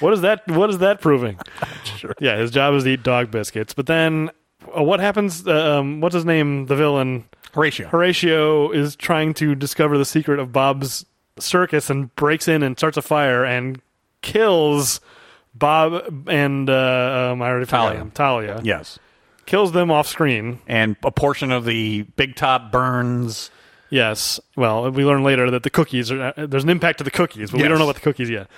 What is that? What is that proving? Sure. Yeah, his job is to eat dog biscuits. But then, uh, what happens? Uh, um, what's his name? The villain Horatio. Horatio is trying to discover the secret of Bob's circus and breaks in and starts a fire and kills Bob and uh, um, I already forgot Talia. him. Talia. Yes. Kills them off screen. And a portion of the big top burns. Yes. Well, we learn later that the cookies are uh, there's an impact to the cookies, but we don't know about the cookies yet.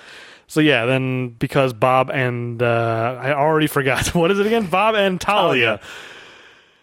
So yeah, then because Bob and uh, I already forgot what is it again? Bob and Talia.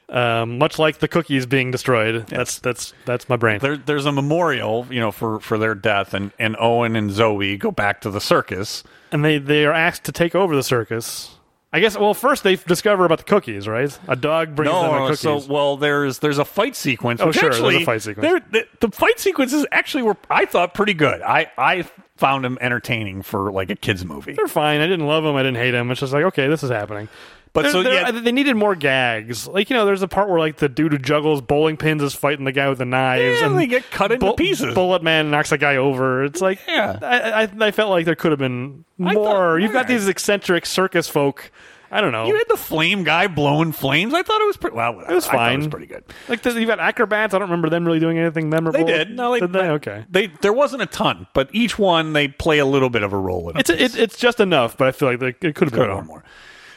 Um, much like the cookies being destroyed. That's that's that's my brain. There, there's a memorial, you know, for, for their death, and, and Owen and Zoe go back to the circus. and they they are asked to take over the circus. I guess. Well, first they discover about the cookies, right? A dog brings them the No, cookies. so well, there's there's a fight sequence. Oh, sure, there's a fight sequence. The, the fight sequences actually were, I thought, pretty good. I I found them entertaining for like a kids movie. They're fine. I didn't love them. I didn't hate them. It's just like okay, this is happening. But so yeah, uh, they needed more gags. Like you know, there's a part where like the dude who juggles bowling pins is fighting the guy with the knives, Yeah, and they get cut into Bu- pieces. Bullet Man knocks a guy over. It's like Yeah. I, I, I felt like there could have been more. thought- You've got these eccentric circus folk. I don't know. you had the flame guy blowing flames. I thought it was pretty well. It was I fine. It was pretty good. like the, you got acrobats. I don't remember them really doing anything memorable. They did. No, they, did they? Okay. They there wasn't a ton, but each one they play a little bit of a role in. It's it. it, it's just enough, but I feel like they, it could have been more. more.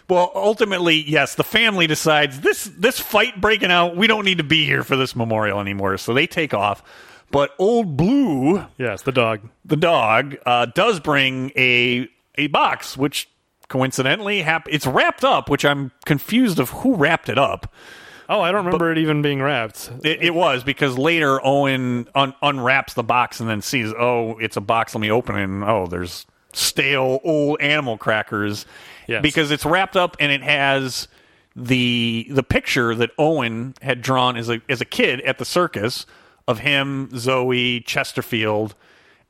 Well, ultimately, yes, the family decides this this fight breaking out. We don't need to be here for this memorial anymore, so they take off. But old Blue, Yes, the dog. the dog, uh, does bring a a box, which coincidentally hap- it's wrapped up. Which I'm confused of who wrapped it up. Oh, I don't remember it even being wrapped. It, it was because later Owen un- unwraps the box and then sees, oh, it's a box. Let me open it. And oh, there's stale old animal crackers. Yes. Because it's wrapped up and it has the the picture that Owen had drawn as a as a kid at the circus of him, Zoe, Chesterfield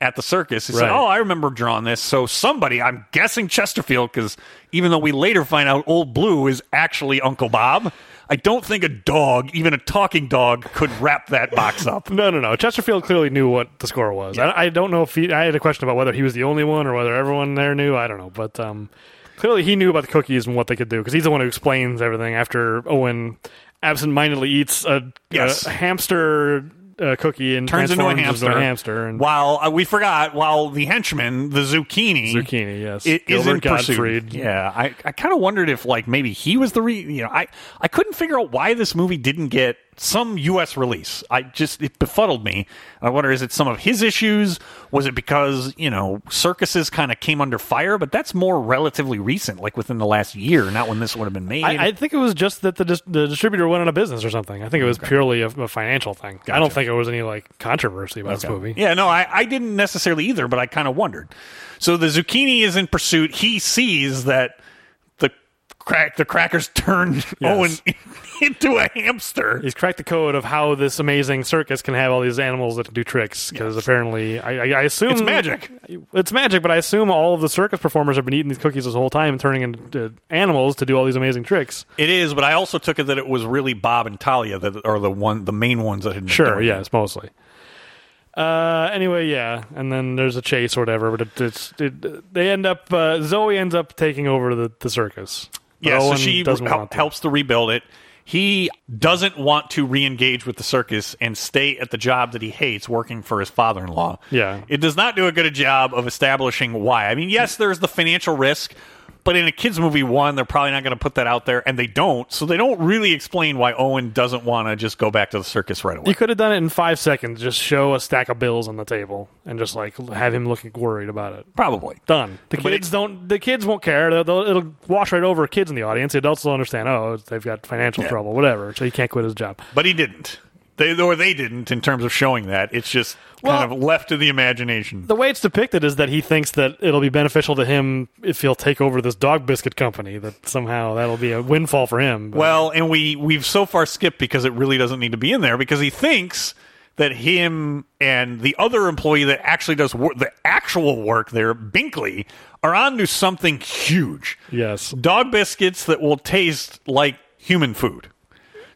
at the circus. He said, "Oh, I remember drawing this." So somebody, I'm guessing Chesterfield, because even though we later find out Old Blue is actually Uncle Bob, I don't think a dog, even a talking dog, could wrap that box up. No, no, no. Chesterfield clearly knew what the score was. I, I don't know if he. I had a question about whether he was the only one or whether everyone there knew. I don't know, but um, clearly he knew about the cookies and what they could do because he's the one who explains everything. After Owen absentmindedly eats a, Yes. a hamster uh, cookie and Turns into a hamster. hamster and While uh, we forgot, while the henchman, the zucchini, zucchini. Yes, it is in Gilbert pursuit. Yeah, I, I kind of wondered if like maybe he was the re. You know, I I couldn't figure out why this movie didn't get some U.S. release. I just it befuddled me. I wonder is it some of his issues? Was it because you know circuses kind of came under fire? But that's more relatively recent, like within the last year, not when this would have been made. I, I think it was just that the dis- the distributor went out of business or something. I think it was purely a, a financial thing. I don't think it was any like controversy about this movie. Yeah, no, I, I didn't necessarily either, but I kind of wondered. So the zucchini is in pursuit. He sees that crack the crackers turned Owen into a hamster. He's cracked the code of how this amazing circus can have all these animals that can do tricks. Because apparently, I, I, I assume It's magic. It's magic, but I assume all of the circus performers have been eating these cookies this whole time and turning into animals to do all these amazing tricks. It is, but I also took it that it was really Bob and Talia that are the one the main ones that had been Sure, doing it. yes, mostly. Uh, anyway, yeah, and then there's a chase or whatever, but it, it's it, they end up uh, Zoe ends up taking over the, the circus. But Yeah, so she doesn't hel- want to. helps to rebuild it. He doesn't want to re-engage with the circus and stay at the job that he hates, working for his father-in-law. Yeah. it does not do a good job of establishing why. I mean, yes, there's the financial risk, but in a kids movie, one, they're probably not going to put that out there, and they don't. So they don't really explain why Owen doesn't want to just go back to the circus right away. You could have done it in five seconds. Just show a stack of bills on the table and just like have him looking worried about it. Probably. Done. The But kids it- don't. The kids won't care. They'll, they'll, it'll wash right over kids in the audience. The adults will understand. Oh, they've got financial Yeah. trouble, whatever. So he can't quit his job. But he didn't. They or they didn't in terms of showing that. It's just kind of left to the imagination. The way it's depicted is that he thinks that it'll be beneficial to him if he'll take over this dog biscuit company. That somehow that'll be a windfall for him. But- Well, and we we've so far skipped because it really doesn't need to be in there because he thinks that him and the other employee that actually does work, the actual work there, Binkley, are onto something huge. yes, Dog biscuits that will taste like human food.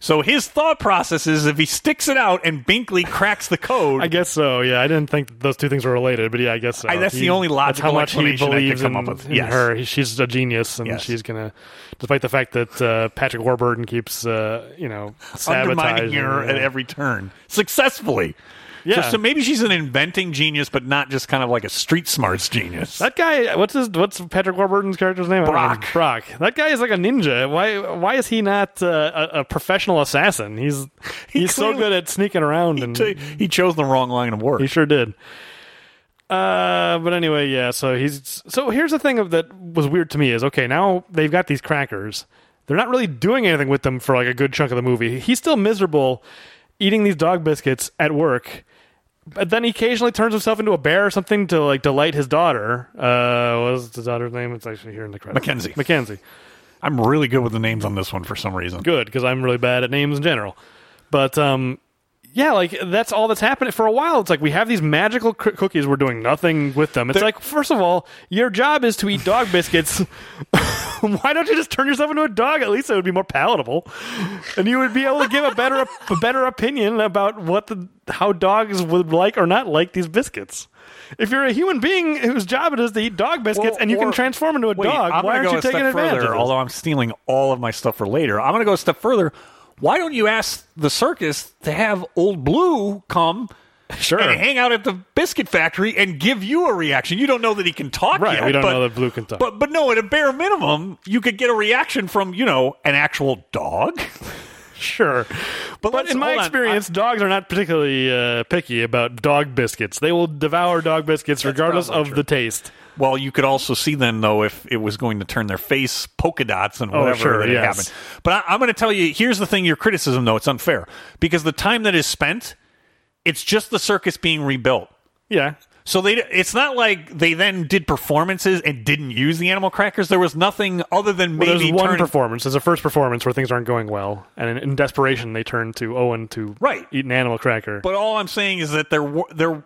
So his thought process is if he sticks it out and Binkley cracks the code, I guess so. Yeah, I didn't think those two things were related, but yeah, I guess so. I- that's the only that's how logical much he explanation I could believes come in, up with. in Yes. her. He- She's a genius, and Yes. she's gonna, despite the fact that uh, Patrick Warburton keeps, uh, you know, sabotaging her at every turn successfully. Yeah. So, so maybe she's an inventing genius, but not just kind of like a street smarts genius. That guy, what's his, what's Patrick Warburton's character's name? Brock. Brock. That guy is like a ninja. Why, why is he not uh, a, a professional assassin? He's he's so good at sneaking around, he, and t- he chose the wrong line of work. he sure did. Uh, but anyway, yeah. So he's so here's the thing of that was weird to me is okay. Now they've got these crackers. They're not really doing anything with them for like a good chunk of the movie. He's still miserable eating these dog biscuits at work. But then he occasionally turns himself into a bear or something to like delight his daughter. Uh, what was the daughter's name? It's actually here in the credits. Mackenzie. Mackenzie. I'm really good with the names on this one for some reason. Good because I'm really bad at names in general. But um, yeah, like that's all that's happening for a while. It's like we have these magical c- cookies. We're doing nothing with them. It's like first of all, your job is to eat dog biscuits. Why don't you just turn yourself into a dog? At least it would be more palatable, and you would be able to give a better a better opinion about what the how dogs would like or not like these biscuits. If you're a human being whose job it is to eat dog biscuits Well, and you or- can transform into a Wait, dog, I'm why gonna aren't go you a taking step advantage further, of this? Although I'm stealing all of my stuff for later, I'm going to go a step further. Why don't you ask the circus to have Old Blue come Sure. and hang out at the biscuit factory and give you a reaction? You don't know that he can talk Right, yet, we don't but, know that Blue can talk. But but no, at a bare minimum, you could get a reaction from you know an actual dog. Sure. But, let's- in my experience, dogs are not particularly uh, picky about dog biscuits. They will devour dog biscuits regardless of true. the taste. Well, you could also see then, though, if it was going to turn their face polka dots and Oh, whatever sure, that yes. happened. But I, I'm going to tell you, here's the thing: your criticism, though, it's unfair because the time that is spent, it's just the circus being rebuilt. Yeah. So they, it's not like they then did performances and didn't use the animal crackers. There was nothing other than Well, maybe there's one turning- performance. There's a first performance where things aren't going well, and in, in desperation, they turn to Owen to Right. eat an animal cracker. But all I'm saying is that there, there,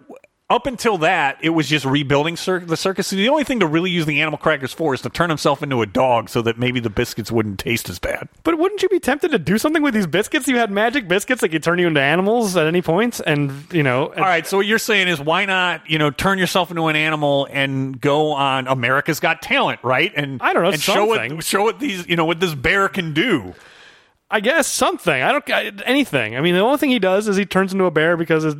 up until that, it was just rebuilding cir- the circus. The only thing to really use the animal crackers for is to turn himself into a dog, so that maybe the biscuits wouldn't taste as bad. But wouldn't you be tempted to do something with these biscuits? You had magic biscuits that could turn you into animals at any point, and you know. All right, so what you're saying is why not, you know, turn yourself into an animal and go on America's Got Talent, right? And I don't know, and show something. what show what these, you know, what this bear can do. I guess something. I don't I, anything. I mean, the only thing he does is he turns into a bear because his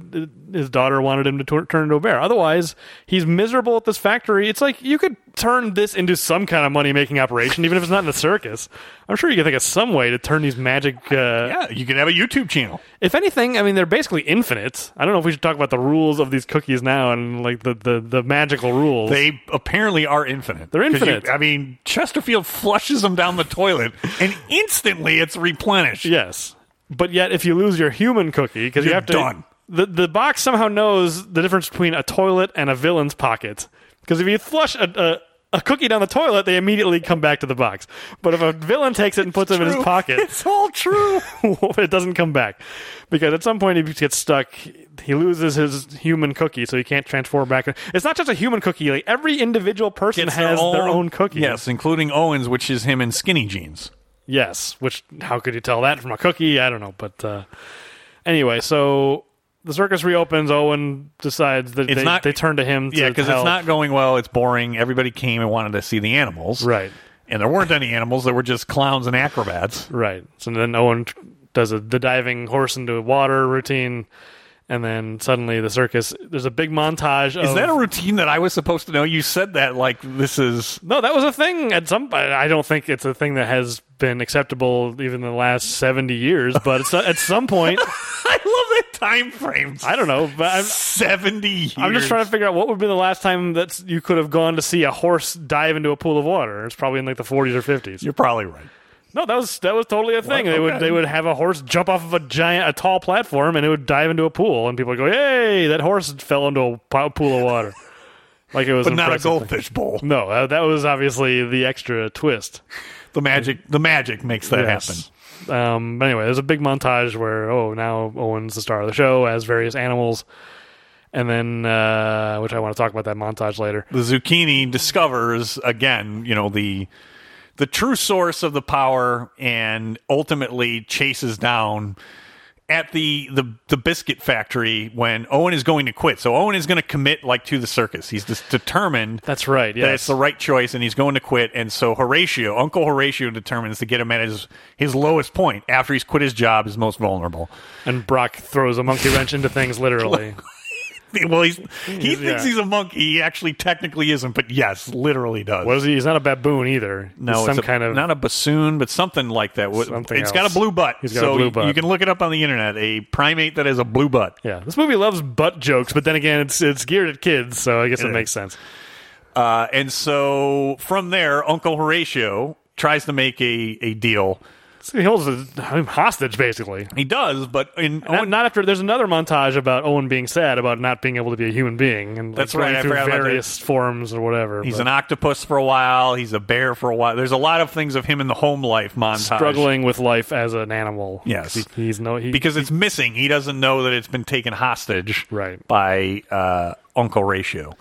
his daughter wanted him to tur- turn into a bear. Otherwise, he's miserable at this factory. It's like you could turn this into some kind of money making operation, even if it's not in the circus. I'm sure you can think of some way to turn these magic. Uh, Yeah, you can have a YouTube channel. If anything, I mean, they're basically infinite. I don't know if we should talk about the rules of these cookies now and like the the, the magical rules. They apparently are infinite. They're 'Cause you- infinite. I mean, Chesterfield flushes them down the toilet, and instantly it's replenished. Yes, but yet if you lose your human cookie, because you have to, done. the the box somehow knows the difference between a toilet and a villain's pocket. Because if you flush a, a a cookie down the toilet, they immediately come back to the box. But if a villain takes it and puts it in his pocket, It's all true. it doesn't come back. Because at some point he gets stuck. He loses his human cookie, so he can't transform back. It's not just a human cookie. Like every individual person It's has their own cookie. Yes, including Owens, which is him in skinny jeans. Yes, which how could you tell that from a cookie? I don't know, but uh, anyway, so the circus reopens. Owen decides that It's they, not- they turn to him. To Yeah, because it's help. not going well. It's boring. Everybody came and wanted to see the animals. right, And there weren't any animals. There were just clowns and acrobats. right. So then Owen tr- does a, the diving horse into water routine, and then suddenly the circus. There's a big montage. Is that a routine that I was supposed to know? You said that like this is. no? That was a thing at some. I I don't think it's a thing that has been acceptable even in the last seventy years. But it's, at some point, I love time frame. I don't know. But I'm, Seventy. Years. I'm just trying to figure out what would be the last time that you could have gone to see a horse dive into a pool of water. It's probably in like the 40s or 50s. You're probably right. No, that was that was totally a thing. They would okay. they would have a horse jump off of a giant, a tall platform, and it would dive into a pool, and people would go, "Hey, that horse fell into a pool of water." Like it was, But not a impressive thing. goldfish bowl. No, uh, that was obviously the extra twist. The magic. The magic makes that Yes. Um, but anyway, there's a big montage where oh now Owen's the star of the show as various animals, and then uh, which I want to talk about that montage later. The zucchini discovers again. You know the the true source of the power and ultimately chases down at the, the the biscuit factory when Owen is going to quit. So Owen is going to commit like to the circus. He's just determined That's right. that it's the right choice and he's going to quit. And so Horatio, Uncle Horatio determines to get him at his his lowest point after he's quit his job, his most vulnerable. and Brock throws a monkey wrench into things literally. Well, he's he thinks yeah. he's a monkey. He actually technically isn't, but yes, literally does. What is he? He's not a baboon either. No, He's some a- kind of not a bassoon, but something like that. Something It's got a blue butt. He's got so a blue you- butt. You can look it up on the internet. A primate that has a blue butt. yeah. This movie loves butt jokes, but then again, it's it's geared at kids, so I guess it, It makes sense. Uh, and so from there, Uncle Horatio tries to make a, a deal. He holds him hostage, basically. He does, but in Not, not after. There's another montage about Owen being sad about not being able to be a human being, and like, That's right, through various forms or whatever. he's but an octopus for a while. He's a bear for a while. There's a lot of things of him in the home life montage. struggling with life as an animal. Yes. He- he's no he, because it's missing. He doesn't know that it's been taken hostage Right. by uh, Uncle Ratio.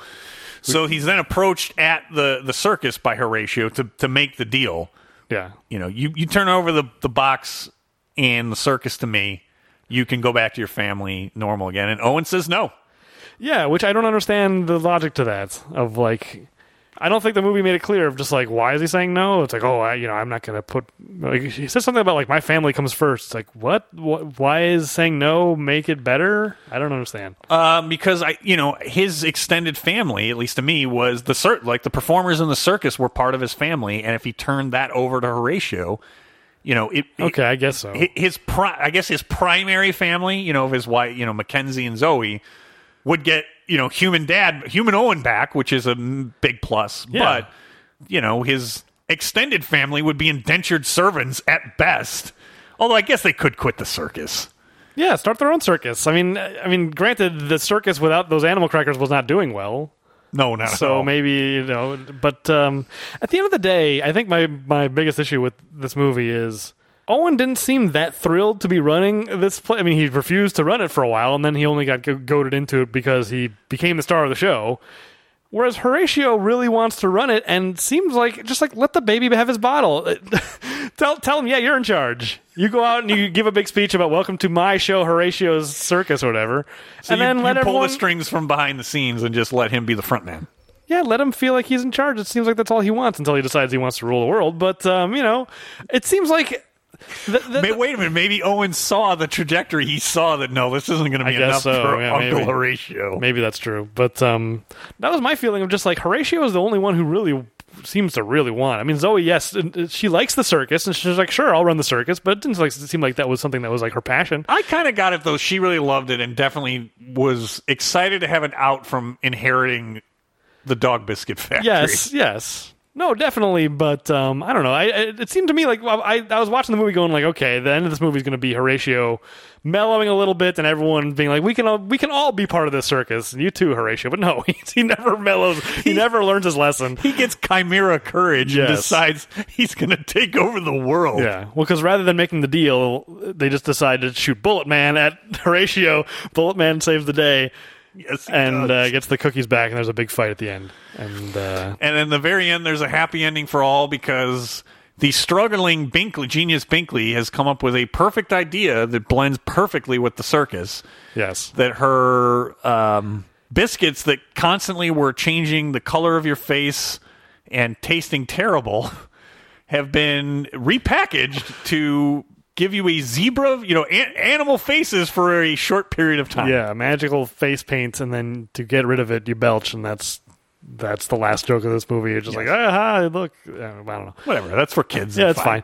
So he's then approached at the, the circus by Horatio to, to make the deal. Yeah. You know, you, you turn over the, the box and the circus to me, you can go back to your family normal again. And Owen says no. Yeah, which I don't understand the logic to that. Of like, I don't think the movie made it clear of just like why is he saying no? It's like oh, I, you know, I'm not gonna put. Like, he says something about like my family comes first. It's like what? what? Why is saying no make it better? I don't understand. Um, because I, you know, his extended family, at least to me, was the cir- like the performers in the circus were part of his family, and if he turned that over to Horatio, you know, it, it- Okay, I guess so. hi- his pri- I guess his primary family, you know, of his wife, you know, Mackenzie and Zoe, would get you know human dad, human Owen back, which is a big plus. Yeah. But you know, his extended family would be indentured servants at best. Although I guess they could quit the circus. Yeah, start their own circus. I mean, I mean, granted, the circus without those animal crackers was not doing well. No, not at So maybe you know, but um, at the end of the day, I think my my biggest issue with this movie is Owen didn't seem that thrilled to be running this play. I mean, he refused to run it for a while, and then he only got go- goaded into it because he became the star of the show. Whereas Horatio really wants to run it and seems like just like let the baby have his bottle. tell tell him, yeah, you're in charge. You go out and you give a big speech about welcome to my show, Horatio's Circus or whatever, So and you, then you let pull everyone the strings from behind the scenes and just let him be the front man. yeah, let him feel like he's in charge. It seems like that's all he wants until he decides he wants to rule the world. But um, you know, it seems like the, the, May- wait a minute. Maybe Owen saw the trajectory. He saw that no, this isn't going to be enough so, for yeah, Uncle maybe. Horatio. maybe that's true. But um, that was my feeling of just like Horatio is the only one who really seems to really want. I mean, Zoe, yes, uh, she likes the circus, and she's like, sure, I'll run the circus. But it didn't like seem like that was something that was like her passion. I kind of got it though. She really loved it and definitely was excited to have an out from inheriting the dog biscuit factory. Yes, yes. No, definitely, but um, I don't know. I, it it seemed to me like I, I was watching the movie, going like, okay, the end of this movie is going to be Horatio mellowing a little bit, and everyone being like, we can all, we can all be part of this circus, and you too, Horatio. But no, he, he never mellows. He, never learns his lesson. He gets chimera courage and decides he's going to take over the world. Yeah, well, because rather than making the deal, they just decide to shoot Bullet Man at Horatio. Bullet Man saves the day Yes, and uh, gets the cookies back, and there's a big fight at the end. And uh, And in the very end, there's a happy ending for all because the struggling Binkley, genius Binkley, has come up with a perfect idea that blends perfectly with the circus. yes, That her um, biscuits that constantly were changing the color of your face and tasting terrible have been repackaged to give you a zebra, you know, an- animal faces for a short period of time. Yeah, magical face paint, and then to get rid of it, you belch, and that's that's the last joke of this movie. You're just like, ah, look, Uh, I don't know. Whatever. That's for kids. Yeah, it's fine.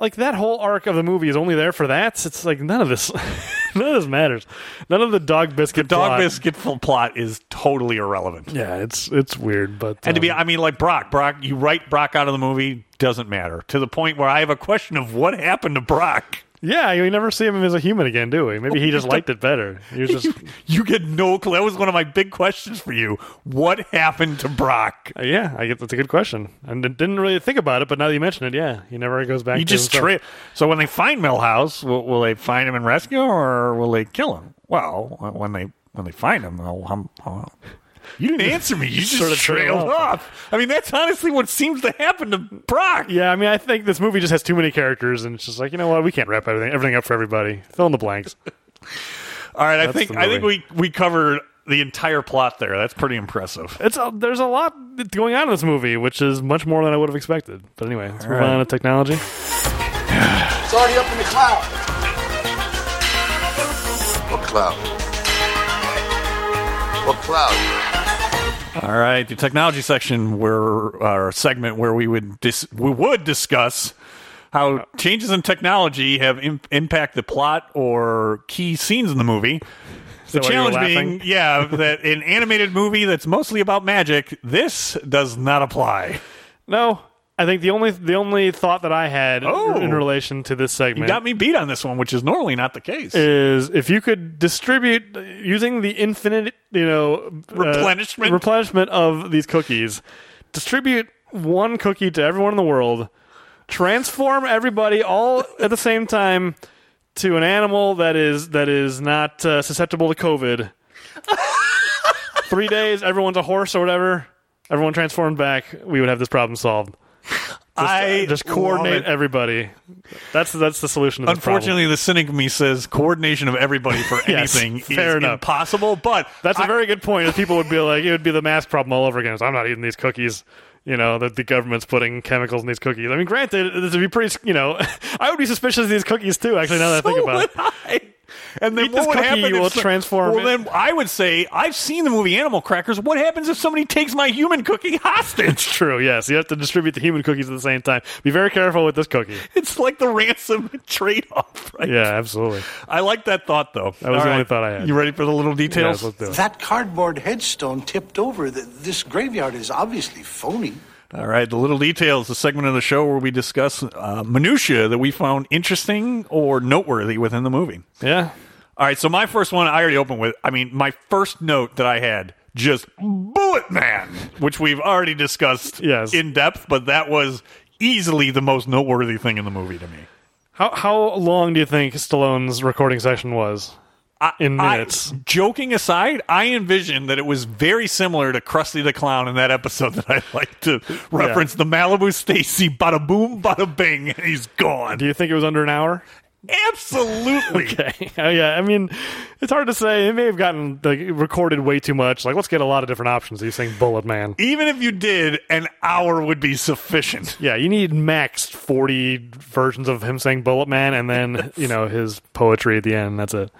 Like that whole arc of the movie is only there for that. It's like none of this, none of this matters. None of the dog biscuit Dog plot. biscuit full plot is totally irrelevant. Yeah, it's it's weird, but And to be, um, I mean, like Brock, Brock, you write Brock out of the movie doesn't matter to the point where I have a question of what happened to Brock. Yeah, you never see him as a human again, do we? Maybe he just liked it better. He was just You, you get no clue. That was one of my big questions for you. What happened to Brock? Uh, yeah, I get that's a good question. And didn't really think about it, but now that you mention it, yeah, he never goes back. To just tra- So when they find Milhouse, will, will they find him and rescue, or will they kill him? Well, when they when they find him, hum- You didn't answer me. You just Sort of trailed trailed off. I mean, that's honestly what seems to happen to Brock. Yeah, I mean, I think this movie just has too many characters, and it's just like, you know what? We can't wrap everything everything up for everybody. Fill in the blanks. All right, I That's think the I think we we covered the entire plot there. That's pretty impressive. It's a, there's a lot going on in this movie, which is much more than I would have expected. But anyway, let's move right. on to technology. It's already up in the cloud. What cloud? What cloud? All right, the technology section, where our segment where we would dis- we would discuss how changes in technology have Im- impact the plot or key scenes in the movie. The that why you were challenge being, yeah, that an animated movie that's mostly about magic, this does not apply. No, I think the only the only thought that I had Oh. in relation to this segment You got me beat on this one, which is normally not the case. is if you could distribute uh, using the infinite, you know, uh, Replenishment? replenishment of these cookies, distribute one cookie to everyone in the world, transform everybody all at the same time to an animal that is that is not uh, susceptible to COVID. Three days, everyone's a horse or whatever. Everyone transformed back. We would have this problem solved. Just, I uh, just coordinate everybody. That's that's the solution. To. Unfortunately, the cynic me says coordination of everybody for Yes, anything fair is enough. impossible. But That's a I- very good point. People would be like, it would be the mask problem all over again. So I'm not eating these cookies. You know that the government's putting chemicals in these cookies. I mean, granted, this would be pretty. You know, I would be suspicious of these cookies too. Actually, now that I think So about it, I. And then Eat what this would cookie, happen? you will some- transform Well, it. then I would say I've seen the movie Animal Crackers. What happens if somebody takes my human cookie hostage? it's true. Yes, you have to distribute the human cookies at the same time. Be very careful with this cookie. It's like the ransom trade-off, right? Yeah, absolutely. I like that thought, though. That was All the only thought I had. You ready for the little details? Yes, let's do it. That cardboard headstone tipped over. Th- This graveyard is obviously phony. All right, the little details, the segment of the show where we discuss uh, minutia that we found interesting or noteworthy within the movie. Yeah, All right, so my first one I already opened with. I mean, my first note that I had just Bullet Man, which we've already discussed Yes. in depth, but that was easily the most noteworthy thing in the movie to me. How how long do you think Stallone's recording session was? In I- minutes. joking aside, I envisioned that it was very similar to Krusty the Clown in that episode that I like to reference the Malibu Stacy, bada boom, bada bing, and he's gone. Do you think it was under an hour? Absolutely. Okay. Oh, yeah. I mean, it's hard to say. It may have gotten like, recorded way too much. Like, let's get a lot of different options. You saying Bullet Man? Even if you did, an hour would be sufficient. Yeah, you need max 40 versions of him saying Bullet Man and then, you know, his poetry at the end. That's it.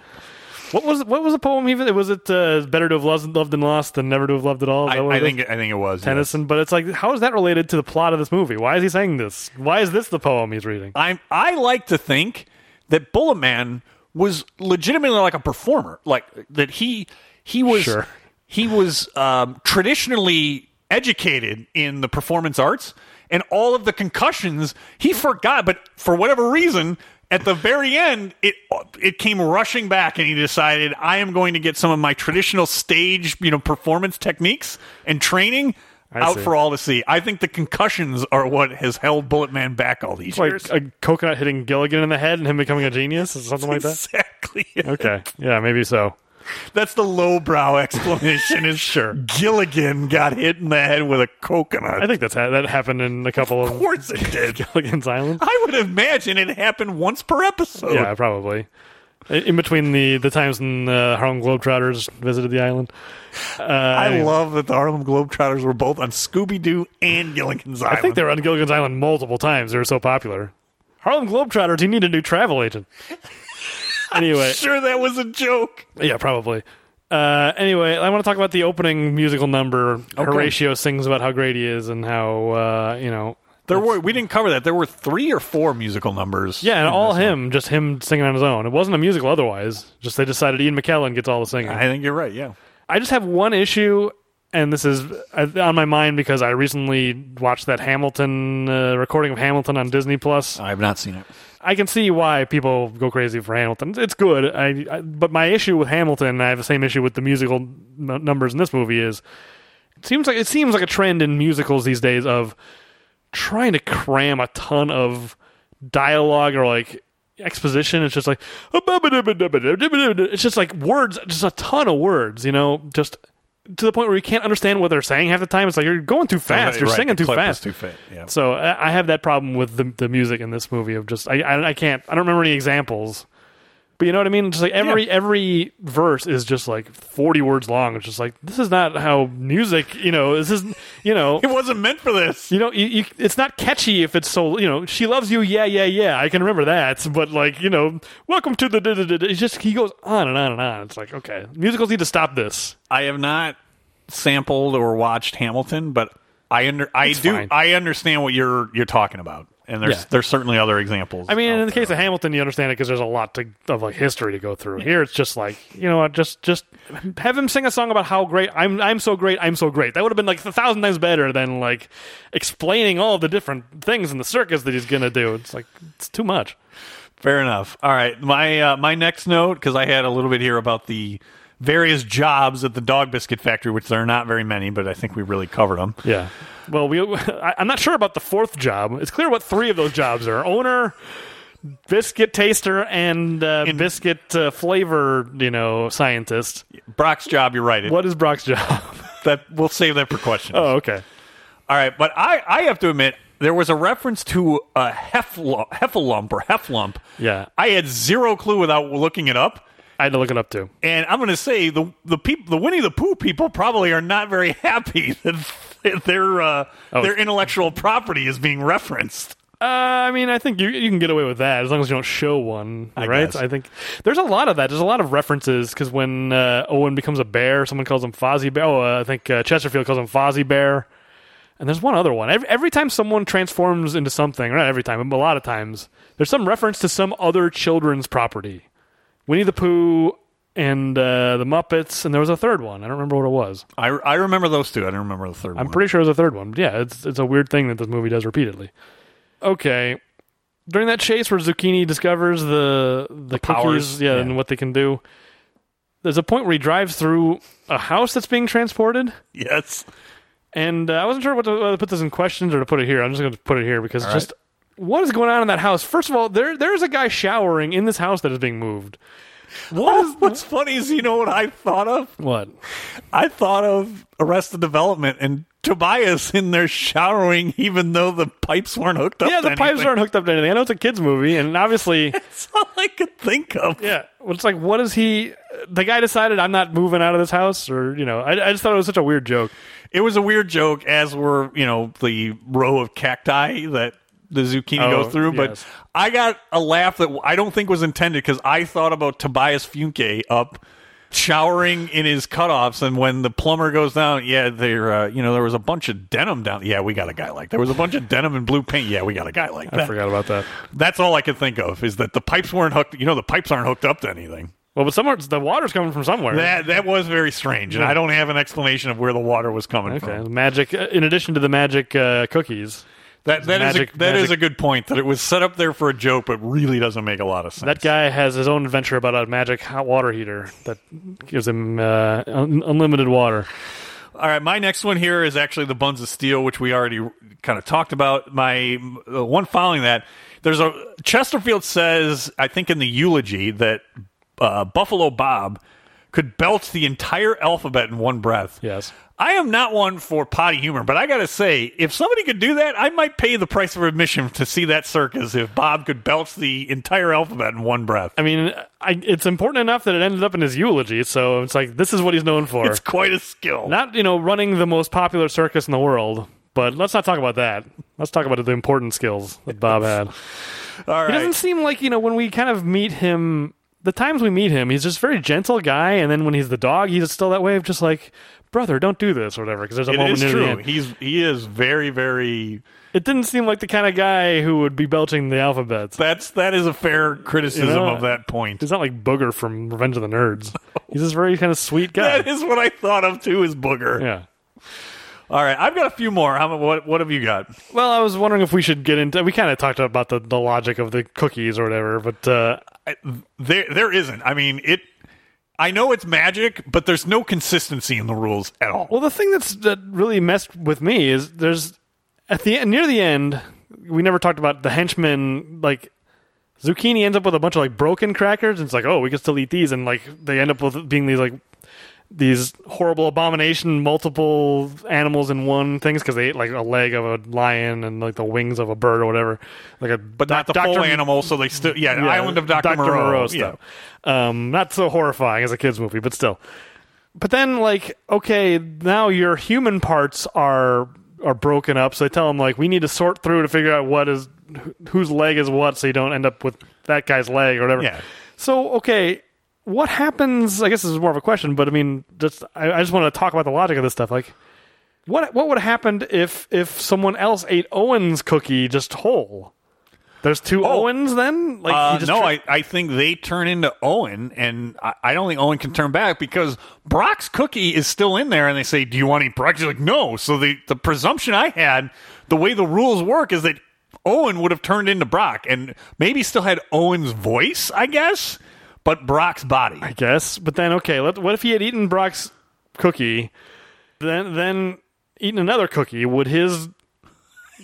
What was what was the poem even? Was it uh, better to have loved, loved than lost than never to have loved at all? I, I think I think it was yes. Tennyson, but it's like, how is that related to the plot of this movie? Why is he saying this? Why is this the poem he's reading? I'm I like to think that Bullet Man was legitimately like a performer, like that he he was Sure. he was um, traditionally educated in the performance arts, and all of the concussions he forgot, but for whatever reason. At the very end, it it came rushing back, and he decided, "I am going to get some of my traditional stage, you know, performance techniques and training out for all to see." I think the concussions are what has held Bullet Man back all these Like years. a coconut hitting Gilligan in the head and him becoming a genius? Or something like that? Exactly. Okay. Yeah, maybe so. That's the lowbrow explanation. Is Sure. Gilligan got hit in the head with a coconut? I think that's ha- that happened in a couple of of course it did. Gilligan's Island. I would imagine it happened once per episode. Yeah, probably. In between the, the times when the Harlem Globetrotters visited the island. Uh, I love that the Harlem Globetrotters were both on Scooby Doo and Gilligan's Island. I think they were on Gilligan's Island multiple times. They were so popular. Harlem Globetrotters, you need a new travel agent. anyway, sure that was a joke. yeah, probably. Uh, anyway, I want to talk about the opening musical number. Horatio sings about how great he is and how uh, you know. There were we didn't cover that. There were three or four musical numbers. Yeah, and all this one. him, just him singing on his own. It wasn't a musical otherwise. Just they decided Ian McKellen gets all the singing. I think you're right. Yeah. I just have one issue, and this is uh, on my mind because I recently watched that Hamilton uh, recording of Hamilton on Disney Plus. I have not seen it. I can see why people go crazy for Hamilton. It's good, I, I, but my issue with Hamilton, and I have the same issue with the musical n- numbers in this movie, is it seems like it seems like a trend in musicals these days of trying to cram a ton of dialogue or like exposition. It's just like it's just like words, just a ton of words. You know, just to the point where you can't understand what they're saying half the time. It's like you're going too fast. You're Right, singing the too fast. Too fast. Yeah. So I I have that problem with the the music in this movie of just I I, I can't I don't remember any examples. But you know what I mean? Just like every every verse is just like forty words long. It's just like this is not how music. You know, this is you know. It wasn't meant for this. You know, you, you, it's not catchy if it's so. You know, she loves you. Yeah, yeah, yeah. I can remember that. But like, you know, welcome to the. da- da- da- da. It's just he goes on and on and on. It's like okay, musicals need to stop this. I have not sampled or watched Hamilton, but I under I do fine. I understand what you're you're talking about, and there's Yeah. there's certainly other examples. I mean, in the there. case of Hamilton, you understand it because there's a lot to, of like history to go through. Here, it's just like you know what, just just have him sing a song about how great I'm. I'm so great. I'm so great. That would have been like a thousand times better than like explaining all the different things in the circus that he's gonna do. It's like it's too much. Fair enough. All right, my uh, my next note because I had a little bit here about the various jobs at the dog biscuit factory, which there are not very many, but I think we really covered them. Yeah. Well, we. I, I'm not sure about the fourth job. It's clear what three of those jobs are: owner, biscuit taster, and, uh, In- biscuit uh, flavor. You know, scientist. Brock's job, you're right. It- What is Brock's job? that we'll save that for questions. oh, okay. All right, but I I have to admit there was a reference to a heffalump or hefflump. Yeah. I had zero clue without looking it up. I had to look it up too. And I'm going to say the the people, the Winnie the Pooh people, probably are not very happy that their uh, Oh. their intellectual property is being referenced. Uh, I mean, I think you you can get away with that as long as you don't show one, I right? guess. I think there's a lot of that. There's a lot of references because when uh, Owen becomes a bear, someone calls him Fozzie Bear. Oh, uh, I think uh, Chesterfield calls him Fozzie Bear. And there's one other one. Every, every time someone transforms into something, or not every time, but a lot of times, there's some reference to some other children's property. Winnie the Pooh and uh, the Muppets, and there was a third one. I don't remember what it was. I, I remember those two. I don't remember the third I'm one. pretty sure it was a third one. But yeah, it's it's a weird thing that this movie does repeatedly. Okay. During that chase where Zucchini discovers the the, powers, cookies, yeah, yeah. and what they can do, there's a point where he drives through a house that's being transported, yes. and uh, I wasn't sure what to, whether to put this in questions or to put it here. I'm just going to put it here because All just what is going on in that house? First of all, there there's a guy showering in this house that is being moved. What is, what's funny is you know what I thought of? What? I thought of Arrested Development and Tobias in there showering, even though the pipes weren't hooked up. Yeah, to the pipes aren't hooked up to anything. I know it's a kids movie, and obviously. That's all I could think of. Yeah, well, it's like, what is he? The guy decided I'm not moving out of this house, or you know, I, I just thought it was such a weird joke. It was a weird joke, as were you know the row of cacti that the zucchini Oh, goes through. But yes. I got a laugh that I don't think was intended because I thought about Tobias Funke up showering in his cutoffs, and when the plumber goes down, yeah, there, uh, you know, there was a bunch of denim down. Yeah, we got a guy like there was a bunch of denim and blue paint. Yeah, we got a guy like that. I forgot about that. That's all I could think of is that the pipes weren't hooked. You know, the pipes aren't hooked up to anything. Well, but somewhere the water's coming from somewhere. That that was very strange, and I don't have an explanation of where the water was coming okay, from. magic. uh, In addition to the magic uh, cookies, That that is Magic- a, that is a good point. That it was set up there for a joke, but really doesn't make a lot of sense. that guy has his own adventure about a magic hot water heater that gives him uh, un- unlimited water. All right, my next one here is actually the Buns of Steel, which we already kind of talked about. My the one following that, there's a Chesterfield says, I think in the eulogy that uh, Buffalo Bob could belch the entire alphabet in one breath. Yes. I am not one for potty humor, but I got to say, if somebody could do that, I might pay the price of admission to see that circus if Bob could belch the entire alphabet in one breath. I mean, I, it's important enough that it ended up in his eulogy, so it's like this is what he's known for. It's quite a skill. Not you know running the most popular circus in the world, but let's not talk about that. Let's talk about the important skills that Bob had. All He doesn't seem like you know when we kind of meet him. The times we meet him, he's just a very gentle guy, and then when he's the dog, he's still that way of just like, brother, don't do this or whatever. Because there's a It moment is near the true. He's he is very very. It didn't seem like the kind of guy who would be belching the alphabets. That's that is a fair criticism You know, of that point. He's not like Booger from Revenge of the Nerds. He's this very kind of sweet guy. That is what I thought of too. Is booger. yeah. All right, I've got a few more. How what what have you got? Well, I was wondering if we should get into. We kind of talked about the, the logic of the cookies or whatever, but uh, There there isn't. I mean it. I know it's magic, but there's no consistency in the rules at all. Well, the thing that's that really messed with me is there's at the end, near the end, we never talked about the henchmen. Like Zucchini ends up with a bunch of like broken crackers, and it's like, oh, we can still eat these, and like they end up with being these like these horrible abomination, multiple animals in one things because they ate like a leg of a lion and like the wings of a bird or whatever. Like a but not the full animal. So they still, yeah, Island of Doctor Moreau. stuff. Um, not so horrifying as a kids movie, but still. But then, like, okay, now your human parts are are broken up. So they tell them like we need to sort through to figure out what is wh- whose leg is what, so you don't end up with that guy's leg or whatever. Yeah. So okay, what happens? I guess this is more of a question, but I mean, just I, I just want to talk about the logic of this stuff. Like, what what would have happened if if someone else ate Owen's cookie just whole? There's two Owens then? Like Uh, just no, tra- I, I think they turn into Owen, and I, I don't think Owen can turn back because Brock's cookie is still in there, and they say, "Do you want to eat Brock?" He's like, "No." So the the presumption I had, the way the rules work, is that Owen would have turned into Brock, and maybe still had Owen's voice, I guess, but Brock's body. I guess. But then, okay, let, what if he had eaten Brock's cookie, then then eaten another cookie? Would his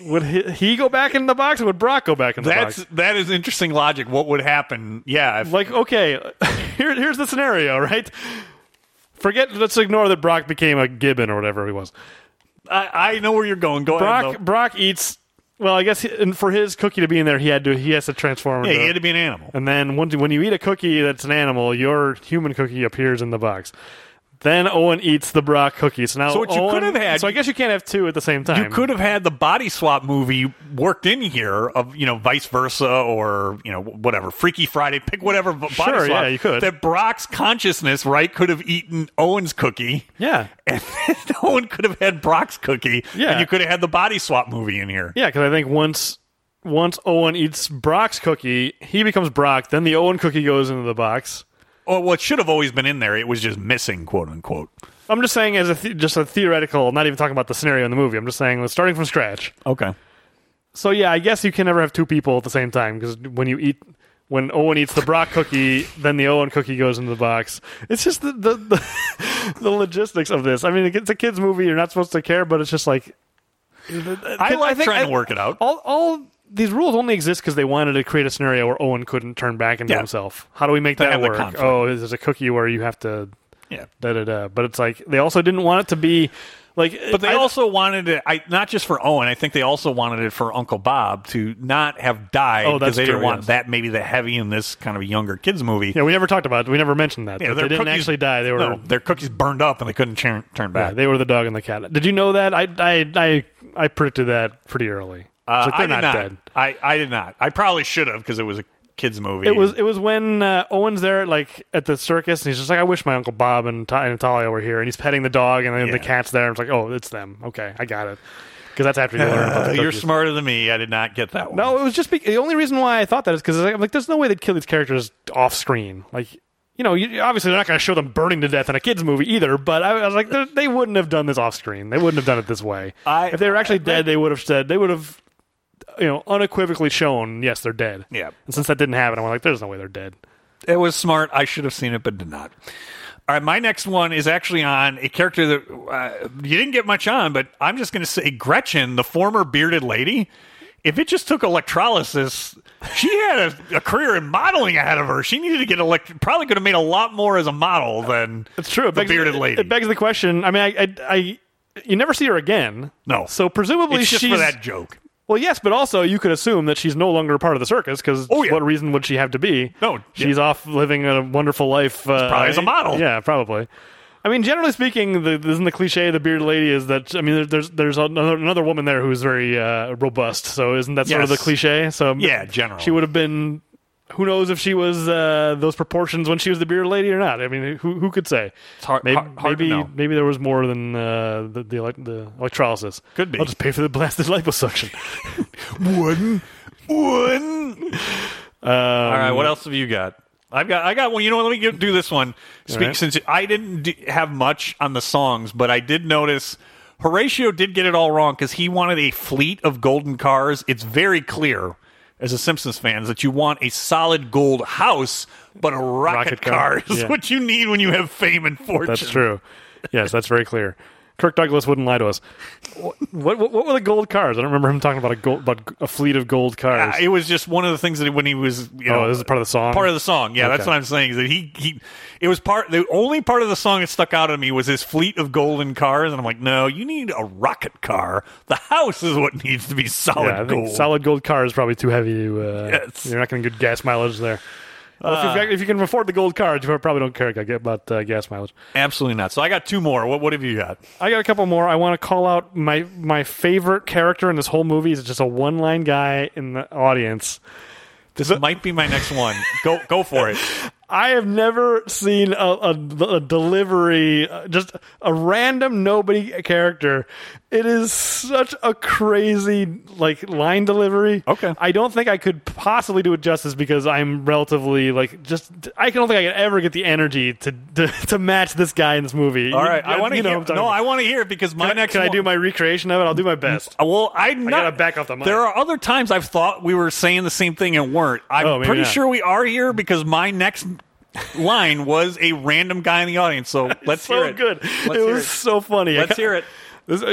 would he, he go back in the box, or would Brock go back in the That's box? that is interesting logic. What would happen? Yeah, if, Like, okay, here, here's the scenario, right? Forget, let's ignore that Brock became a gibbon or whatever he was. I, I know where you're going. Go Brock ahead. though. Brock eats. Well, I guess he, and for his cookie to be in there, he had to he has to transform. Yeah, into, he had to be an animal. And then when, when you eat a cookie that's an animal, your human cookie appears in the box. Then Owen eats the Brock cookie. So now, So what you Owen- could have had- So I guess you can't have two at the same time. You could have had the body swap movie worked in here of you know vice versa or you know whatever Freaky Friday pick whatever b- body Sure, swap. yeah, you could. That Brock's consciousness right could have eaten Owen's cookie. Yeah. And then Owen could have had Brock's cookie. Yeah. And you could have had the body swap movie in here. Yeah, because I think once once Owen eats Brock's cookie, he becomes Brock. Then the Owen cookie goes into the box. Or what should have always been in there, it was just missing, quote unquote. I'm just saying, as a th- just a theoretical, not even talking about the scenario in the movie. I'm just saying, starting from scratch. Okay. So yeah, I guess you can never have two people at the same time because when you eat, when Owen eats the Brock cookie, then the Owen cookie goes into the box. It's just the the, the, the logistics of this. I mean, it's a kids movie. You're not supposed to care, but it's just like I like think trying I- to work it out. all all these rules only exist because they wanted to create a scenario where Owen couldn't turn back into Yeah. himself. How do we make that work? conflict. Oh, there's a cookie where you have to Yeah. da da da. But it's like they also didn't want it to be like. But they I- also wanted it, I, not just for Owen. I think they also wanted it for Uncle Bob to not have died Oh, because that's they didn't true, want yes. that maybe the heavy in this kind of younger kids movie. Yeah, we never talked about. it. We never mentioned that. Yeah, that they didn't actually die. They were no, their cookies burned up and they couldn't turn, turn back. yeah, they were the dog and the cat. Did you know that? I I I, I predicted that pretty early. Uh, like, I did not not. dead. I, I did not. I probably should have because it was a kids movie. It was it was when uh, Owen's there like at the circus and he's just like I wish my uncle Bob and, Ta- Aunt Talia were here and he's petting the dog and then Yeah. the cat's there and it's like oh it's them okay I got it because that's after you learn about the you're smarter than me. I did not get that one. No, it was just be- the only reason why I thought that is because I'm like, there's no way they'd kill these characters off screen. Like, you know, you, obviously they're not going to show them burning to death in a kids movie either. But I, I was like, they- they wouldn't have done this off screen. They wouldn't have done it this way. I- if they were actually I- dead, they would have said they would have, you know, unequivocally shown yes they're dead. Yeah. And since that didn't happen, I'm like, there's no way they're dead. It was smart. I should have seen it, but did not. All right, my next one is actually on a character that uh, you didn't get much on, but I'm just going to say Gretchen, the former bearded lady. If it just took electrolysis, she had a, a career in modeling ahead of her. She needed to get elect. Probably could have made a lot more as a model than It's true. It the begs, bearded lady. It begs the question. I mean, I, I, I you never see her again. No. So presumably it's just she's for that joke. Well, yes, but also you could assume that she's no longer part of the circus because Oh, yeah. what reason would she have to be? No, she's off living a wonderful life. Uh, probably as a model. Yeah, probably. I mean, generally speaking, the, isn't the cliche of the bearded lady is that I mean, there's there's another, another woman there who's very uh, robust. So isn't that sort of the cliche? So Yeah, generally. she would have been. Who knows if she was uh, those proportions when she was the bearded lady or not? I mean, who who could say? It's hard- maybe hard- hard maybe, maybe there was more than uh, the the, elect- the electrolysis. Could be. I'll just pay for the blasted liposuction. One, one. Um, All right, what else have you got? I've got, I got one. You know what? Let me get, do this one. Speak, right. Since I didn't d- have much on the songs, but I did notice Horatio did get it all wrong because he wanted a fleet of golden cars. It's very clear as a Simpsons fan is that you want a solid gold house, but a rocket, Rocket car, car, is yeah. what you need when you have fame and fortune. That's true. Yes, that's very clear. Kirk Douglas wouldn't lie to us. What, what what were the gold cars? I don't remember him talking about a gold, about a fleet of gold cars. Uh, it was just one of the things that when he was, you know, oh, this is part of the song. part of the song. Yeah, that's what I'm saying. Is that he he it was part the only part of the song that stuck out at me was his fleet of golden cars, and I'm like, no, you need a rocket car. The house is what needs to be solid yeah, gold. solid gold car is probably too heavy. To, uh, Yes. You're not going to get gas mileage there. Well, if, you've got- if you can afford the gold cars, you probably don't care about uh, gas mileage. Absolutely not. So I got two more. What what have you got? I got a couple more. I want to call out my my favorite character in this whole movie is just a one line guy in the audience. This might be my next one. Go go for it. I have never seen a, a, a delivery, just a random nobody character. It is such a crazy like line delivery. Okay. I don't think I could possibly do it justice because I'm relatively like just. I don't think I could ever get the energy to to, to match this guy in this movie. All right, I You want to know No. I want to hear it because my Can, I, next. can I do my recreation of it? I'll do my best. Uh, Well, I not, gotta back off the mic. There are other times I've thought we were saying the same thing and weren't. I'm Oh, pretty not. sure we are here because my next line was a random guy in the audience. So let's so hear it. good. Let's it was it. so funny. Let's hear it.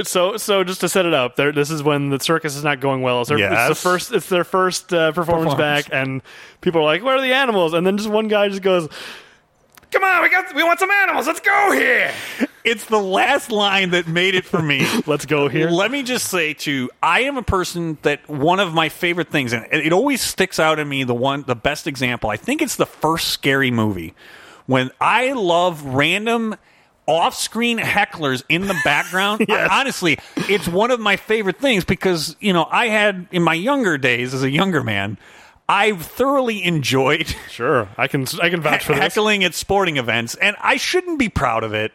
So so just to set it up, there. This is when the circus is not going well. It's their, it's the Yes. first. It's their first uh, performance, Performance. back, and people are like, "Where are the animals?" And then just one guy just goes, "Come on, we got we want some animals. Let's go here. It's the last line that made it for me. Let's go here." Let me just say too, I am a person that one of my favorite things, and it always sticks out in me. The one, the best example, I think it's the first scary movie when I love random off-screen hecklers in the background. Yes. I- honestly, it's one of my favorite things because you know I had in my younger days as a younger man. I thoroughly enjoyed Sure, I can I can vouch for this. heckling at sporting events, and I shouldn't be proud of it.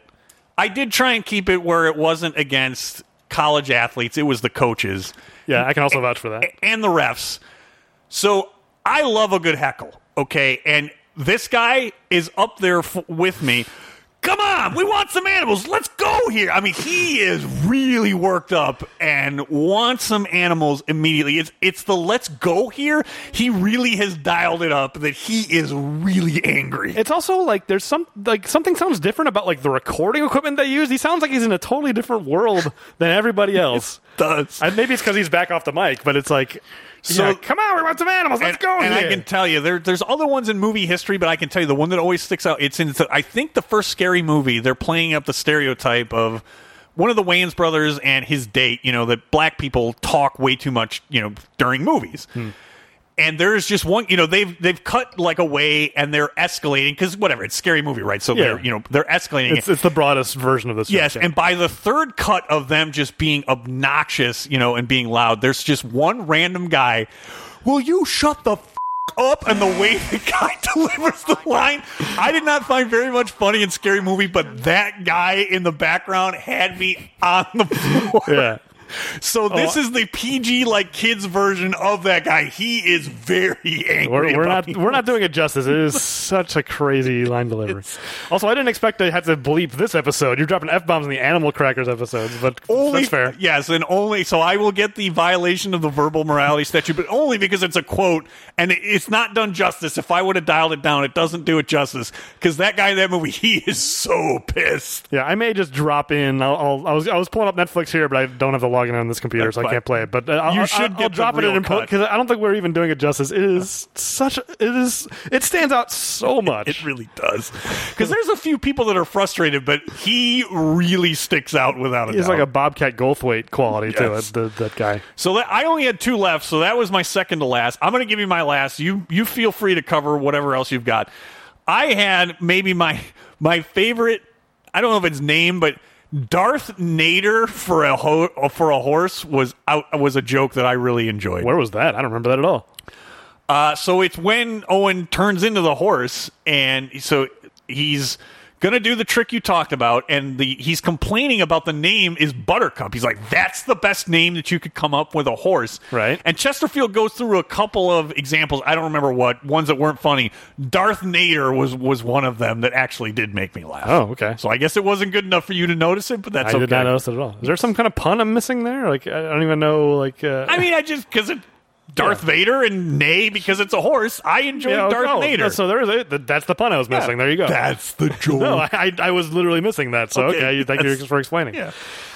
I did try and keep it where it wasn't against college athletes; it was the coaches Yeah, I can also vouch for that. and the refs. So I love a good heckle, okay? And this guy is up there f- with me. Come on, we want some animals. Let's go here. I mean, he is really worked up and wants some animals immediately. It's it's the let's go here. He really has dialed it up that he is really angry. It's also like there's some like something sounds different about like the recording equipment they use. He sounds like he's in a totally different world than everybody else. does. And maybe it's because he's back off the mic, but it's like, So- yeah, come on, we want some animals. Let's and, go and here. I can tell you, there, there's other ones in movie history, but I can tell you the one that always sticks out. It's in, the, I think, the first scary movie. They're playing up the stereotype of one of the Wayans brothers and his date. You know that black people talk way too much. You know during movies. Hmm. And there's just one, you know, they've they've cut like away and they're escalating because whatever, it's a scary movie, right? So Yeah. they're you know they're escalating. it's, it's the broadest version of this. Yes, and by the third cut of them just being obnoxious, you know, and being loud, there's just one random guy. Will you shut the f- up? And the way the guy delivers the line, I did not find very much funny in scary movie, but that guy in the background had me on the floor. yeah. So oh, this Oh, is the PG like kids version of that guy. He is very angry. We're, we're not we're not doing it justice. It is such a crazy line delivery. Also, I didn't expect to have to bleep this episode. You're dropping f bombs in the Animal Crackers episodes, but only that's fair. Yes, and only so I will get the violation of the verbal morality statute, but only because it's a quote and it's not done justice. If I would have dialed it down, it doesn't do it justice because that guy in that movie, he is so pissed. Yeah, I may just drop in. I'll, I'll, I was I was pulling up Netflix here, but I don't have the login on this computer, so I can't play it. But uh, I'll, You should I'll, get I'll drop it in because I don't think we're even doing it justice. It is such. It is. It stands out so much. It really does because there's a few people that are frustrated, but he really sticks out without a He's doubt. like a Bobcat Goldthwait quality to it. The, that guy. So that, I only had two left, so that was my second to last. I'm going to give you my last. You you feel free to cover whatever else you've got. I had maybe my my favorite. I don't know if it's name, but Darth Nader for a ho- for a horse was out was a joke that I really enjoyed. Where was that? I don't remember that at all. Uh, so it's when Owen turns into the horse, and so he's gonna do the trick you talked about, and the he's complaining about the name is Buttercup. He's like, "That's the best name that you could come up with a horse." Right. And Chesterfield goes through a couple of examples. I don't remember what ones that weren't funny. Darth Nader was was one of them that actually did make me laugh. Oh, okay. So I guess it wasn't good enough for you to notice it, but that's I okay. did not notice it at all. Is there some kind of pun I'm missing there? Like I don't even know. Like uh, I mean, I just because it Darth Vader and neigh because it's a horse. I enjoy Yeah, Darth oh, Vader. So there is a, that's the pun I was missing. There you go. That's the joke. no, I, I was literally missing that. So Okay, okay, you thank you for explaining. yeah.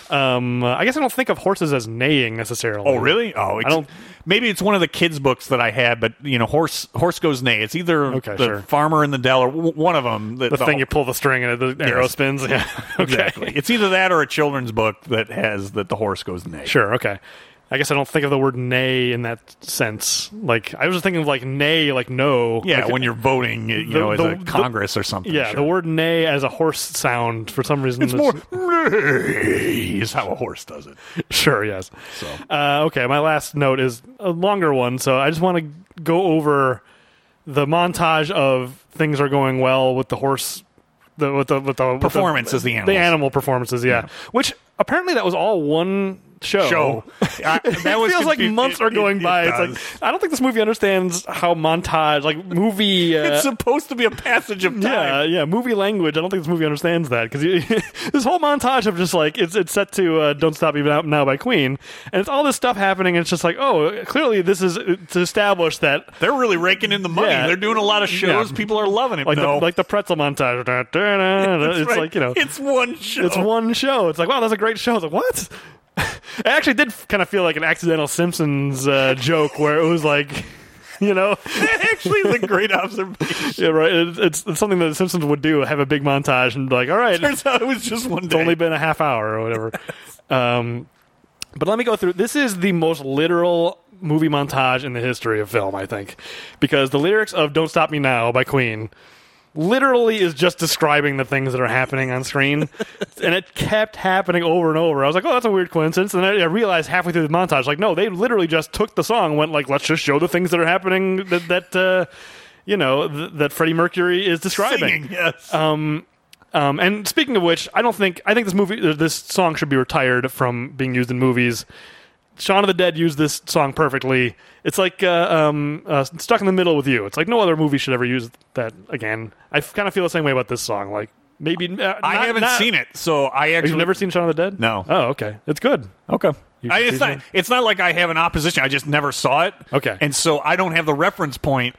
Um, I guess I don't think of horses as neighing necessarily. Oh, really? Oh, I don't. Maybe it's one of the kids' books that I had, but you know, horse horse goes neigh. It's either Okay, the sure. farmer in the dell or w- one of them. The thing you pull the string and the arrow Yes. spins. Yeah. okay. exactly. It's either that or a children's book that has that the horse goes neigh. Sure. Okay. I guess I don't think of the word nay in that sense. Like I was just thinking of like nay, like no. Yeah, Like, when you're voting, you the- know, as a the- Congress or something. yeah, sure. the word nay as a horse sound for some reason. It's is- more neigh is how a horse does it. Sure, yes. So Uh, okay, my last note is a longer one, so I just want to go over the montage of things are going well with the horse, the with the with the the- Performances, the the animals. animal performances, yeah. Which apparently that was all one show. show. I- it that was feels like months it- are going it- it by. It's does. like I don't think this movie understands how montage, like movie. Uh, it's supposed to be a passage of time. yeah, yeah, movie language. I don't think this movie understands that because this whole montage of just like it's it's set to uh, "Don't Stop Me Now" by Queen, and it's all this stuff happening. And it's just like, oh, clearly this is to establish that They're really raking in the money. Yeah. They're doing a lot of shows. Yeah. People are loving it. like no. the like the pretzel montage. It's right. like you know, it's one show. it's one show. It's like wow, that's a great show. It's like what? It actually did kind of feel like an accidental Simpsons uh, joke where it was like. You know, Actually, is a great observation. yeah, right. It, it's, it's something that the Simpsons would do. Have a big montage and be like, all right, Turns out it was just one Day. It's only been a half hour or whatever. um, but let me go through. This is the most literal movie montage in the history of film, I think, because the lyrics of "Don't Stop Me Now" by Queen literally is just describing the things that are happening on screen, and it kept happening over and over. I was like, "Oh, that's a weird coincidence," and then I realized halfway through the montage, like, no, they literally just took the song, and went like, "Let's just show the things that are happening that." that uh, you know th- that Freddie Mercury is describing. Singing, yes. Um, and speaking of which, I don't think I think this movie, uh, this song should be retired from being used in movies. Shaun of the Dead used this song perfectly. It's like uh, um, uh, stuck in the middle with you. It's like no other movie should ever use that again. I kind of feel the same way about this song. Like maybe uh, I not- haven't not- seen it, so I actually You've never seen Shaun of the Dead? No. Oh, okay. It's good. Okay. I, it's not. it. It's not like I have an opposition. I just never saw it. Okay. And so I don't have the reference point.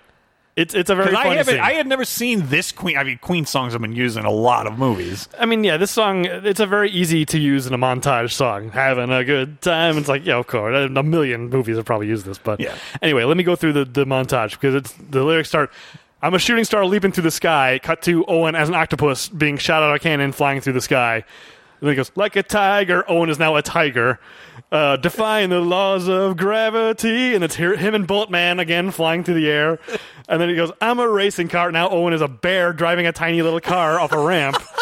It's it's a very I haven't. scene. I had never seen this Queen. I mean, Queen songs have been used in a lot of movies. I mean, yeah, this song, it's a very easy to use in a montage song. Having a good time. It's like, yeah, of course. A million movies have probably used this. But Yeah. anyway, let me go through the, the montage because it's the lyrics start I'm a shooting star leaping through the sky. Cut to Owen as an octopus being shot out of a cannon flying through the sky. And then he goes, like a tiger. Owen is now a tiger. Uh, defying the laws of gravity. And it's here, him and Bullet Man again flying through the air. And then he goes, I'm a racing car. Now Owen is a bear driving a tiny little car off a ramp.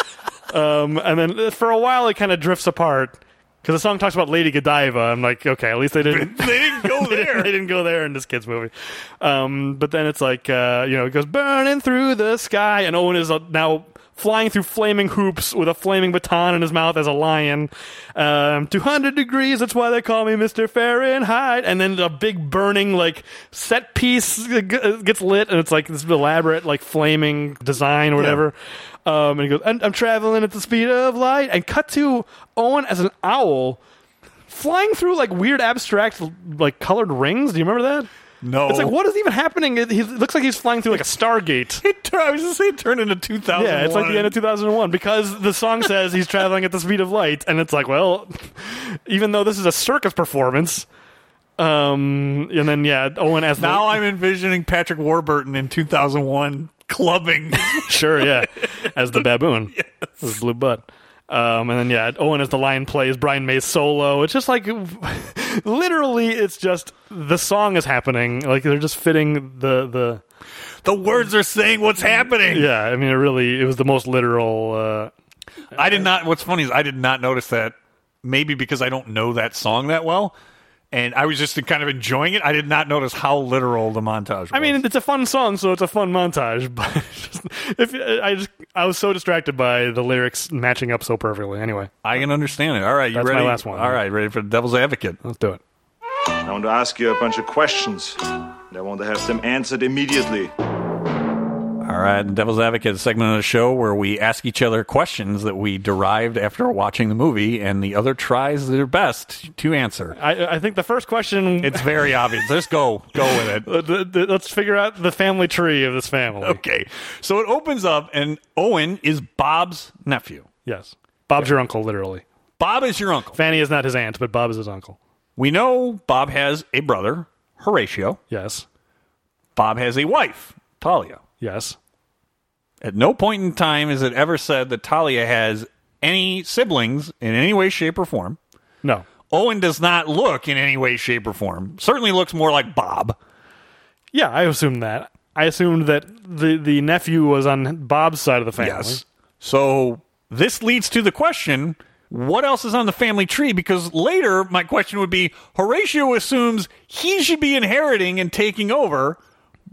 Um, and then for a while, it kind of drifts apart because the song talks about Lady Godiva. I'm like, okay, at least they didn't. They didn't go they, didn't, there. they didn't go there in this kid's movie. Um, but then it's like, uh, you know, it goes burning through the sky, and Owen is uh, now flying through flaming hoops with a flaming baton in his mouth as a lion. Um, 200 degrees, that's why they call me Mr. Fahrenheit. And then a big burning, like, set piece gets lit, and it's like this elaborate, like, flaming design or whatever. Um, and he goes, I'm, I'm traveling at the speed of light. And cut to Owen as an owl flying through like weird abstract like colored rings. Do you remember that? No. It's like what is even happening? It, he looks like he's flying through like a Stargate. It tur- I was just saying, it turned into 2000. Yeah, it's like the end of 2001 because the song says he's traveling at the speed of light, and it's like, well, even though this is a circus performance, um, and then yeah, Owen as the, Now I'm envisioning Patrick Warburton in 2001 clubbing. sure, yeah, as the baboon, as blue butt. Um, and then yeah, Owen as the lion plays Brian May's solo. It's just like literally, it's just the song is happening. Like they're just fitting the the. the words are saying what's happening. Yeah, I mean, it really it was the most literal. Uh, I did not. What's funny is I did not notice that. Maybe because I don't know that song that well, and I was just kind of enjoying it. I did not notice how literal the montage. was. I mean, it's a fun song, so it's a fun montage. But just, if I just I was so distracted by the lyrics matching up so perfectly. Anyway, I can understand it. All right, you That's my ready? last one. All right, ready for the Devil's Advocate? let's do it. I want to ask you a bunch of questions. And I want to have them answered immediately. All right, Devil's Advocate is a segment of the show where we ask each other questions that we derived after watching the movie, and the other tries their best to answer. I, I think the first question. It's very obvious. Just go, go with it. Let's figure out the family tree of this family. Okay, so it opens up, and Owen is Bob's nephew. Yes. Bob's your uncle, literally. Bob is your uncle. Fanny is not his aunt, but Bob is his uncle. We know Bob has a brother, Horatio. Yes. Bob has a wife, Talia. Yes. At no point in time is it ever said that Talia has any siblings in any way, shape, or form. No. Owen does not look in any way, shape, or form. Certainly looks more like Bob. Yeah, I assumed that. I assumed that the, the nephew was on Bob's side of the family. Yes. So this leads to the question what else is on the family tree? Because later, my question would be Horatio assumes he should be inheriting and taking over.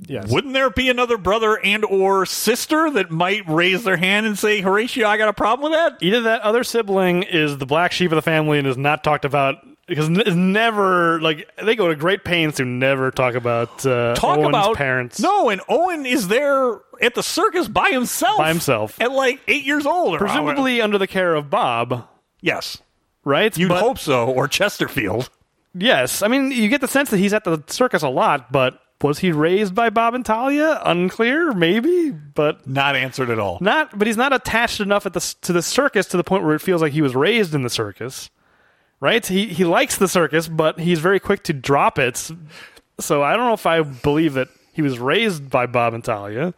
Yes. Wouldn't there be another brother and or sister that might raise their hand and say, Horatio, I got a problem with that? Either that other sibling is the black sheep of the family and is not talked about because it's never like they go to great pains to never talk about uh, Talk Owen's about parents. No, and Owen is there at the circus by himself. By himself. At like eight years old. Or presumably under the care of Bob, Yes. right? You'd But- hope so, or Chesterfield. Yes, I mean you get the sense that he's at the circus a lot, but was he raised by Bob and Talia? Unclear, maybe, but Not answered at all. not. But he's not attached enough at the to the circus to the point where it feels like he was raised in the circus, right? He he likes the circus, but he's very quick to drop it. So I don't know if I believe that he was raised by Bob and Talia.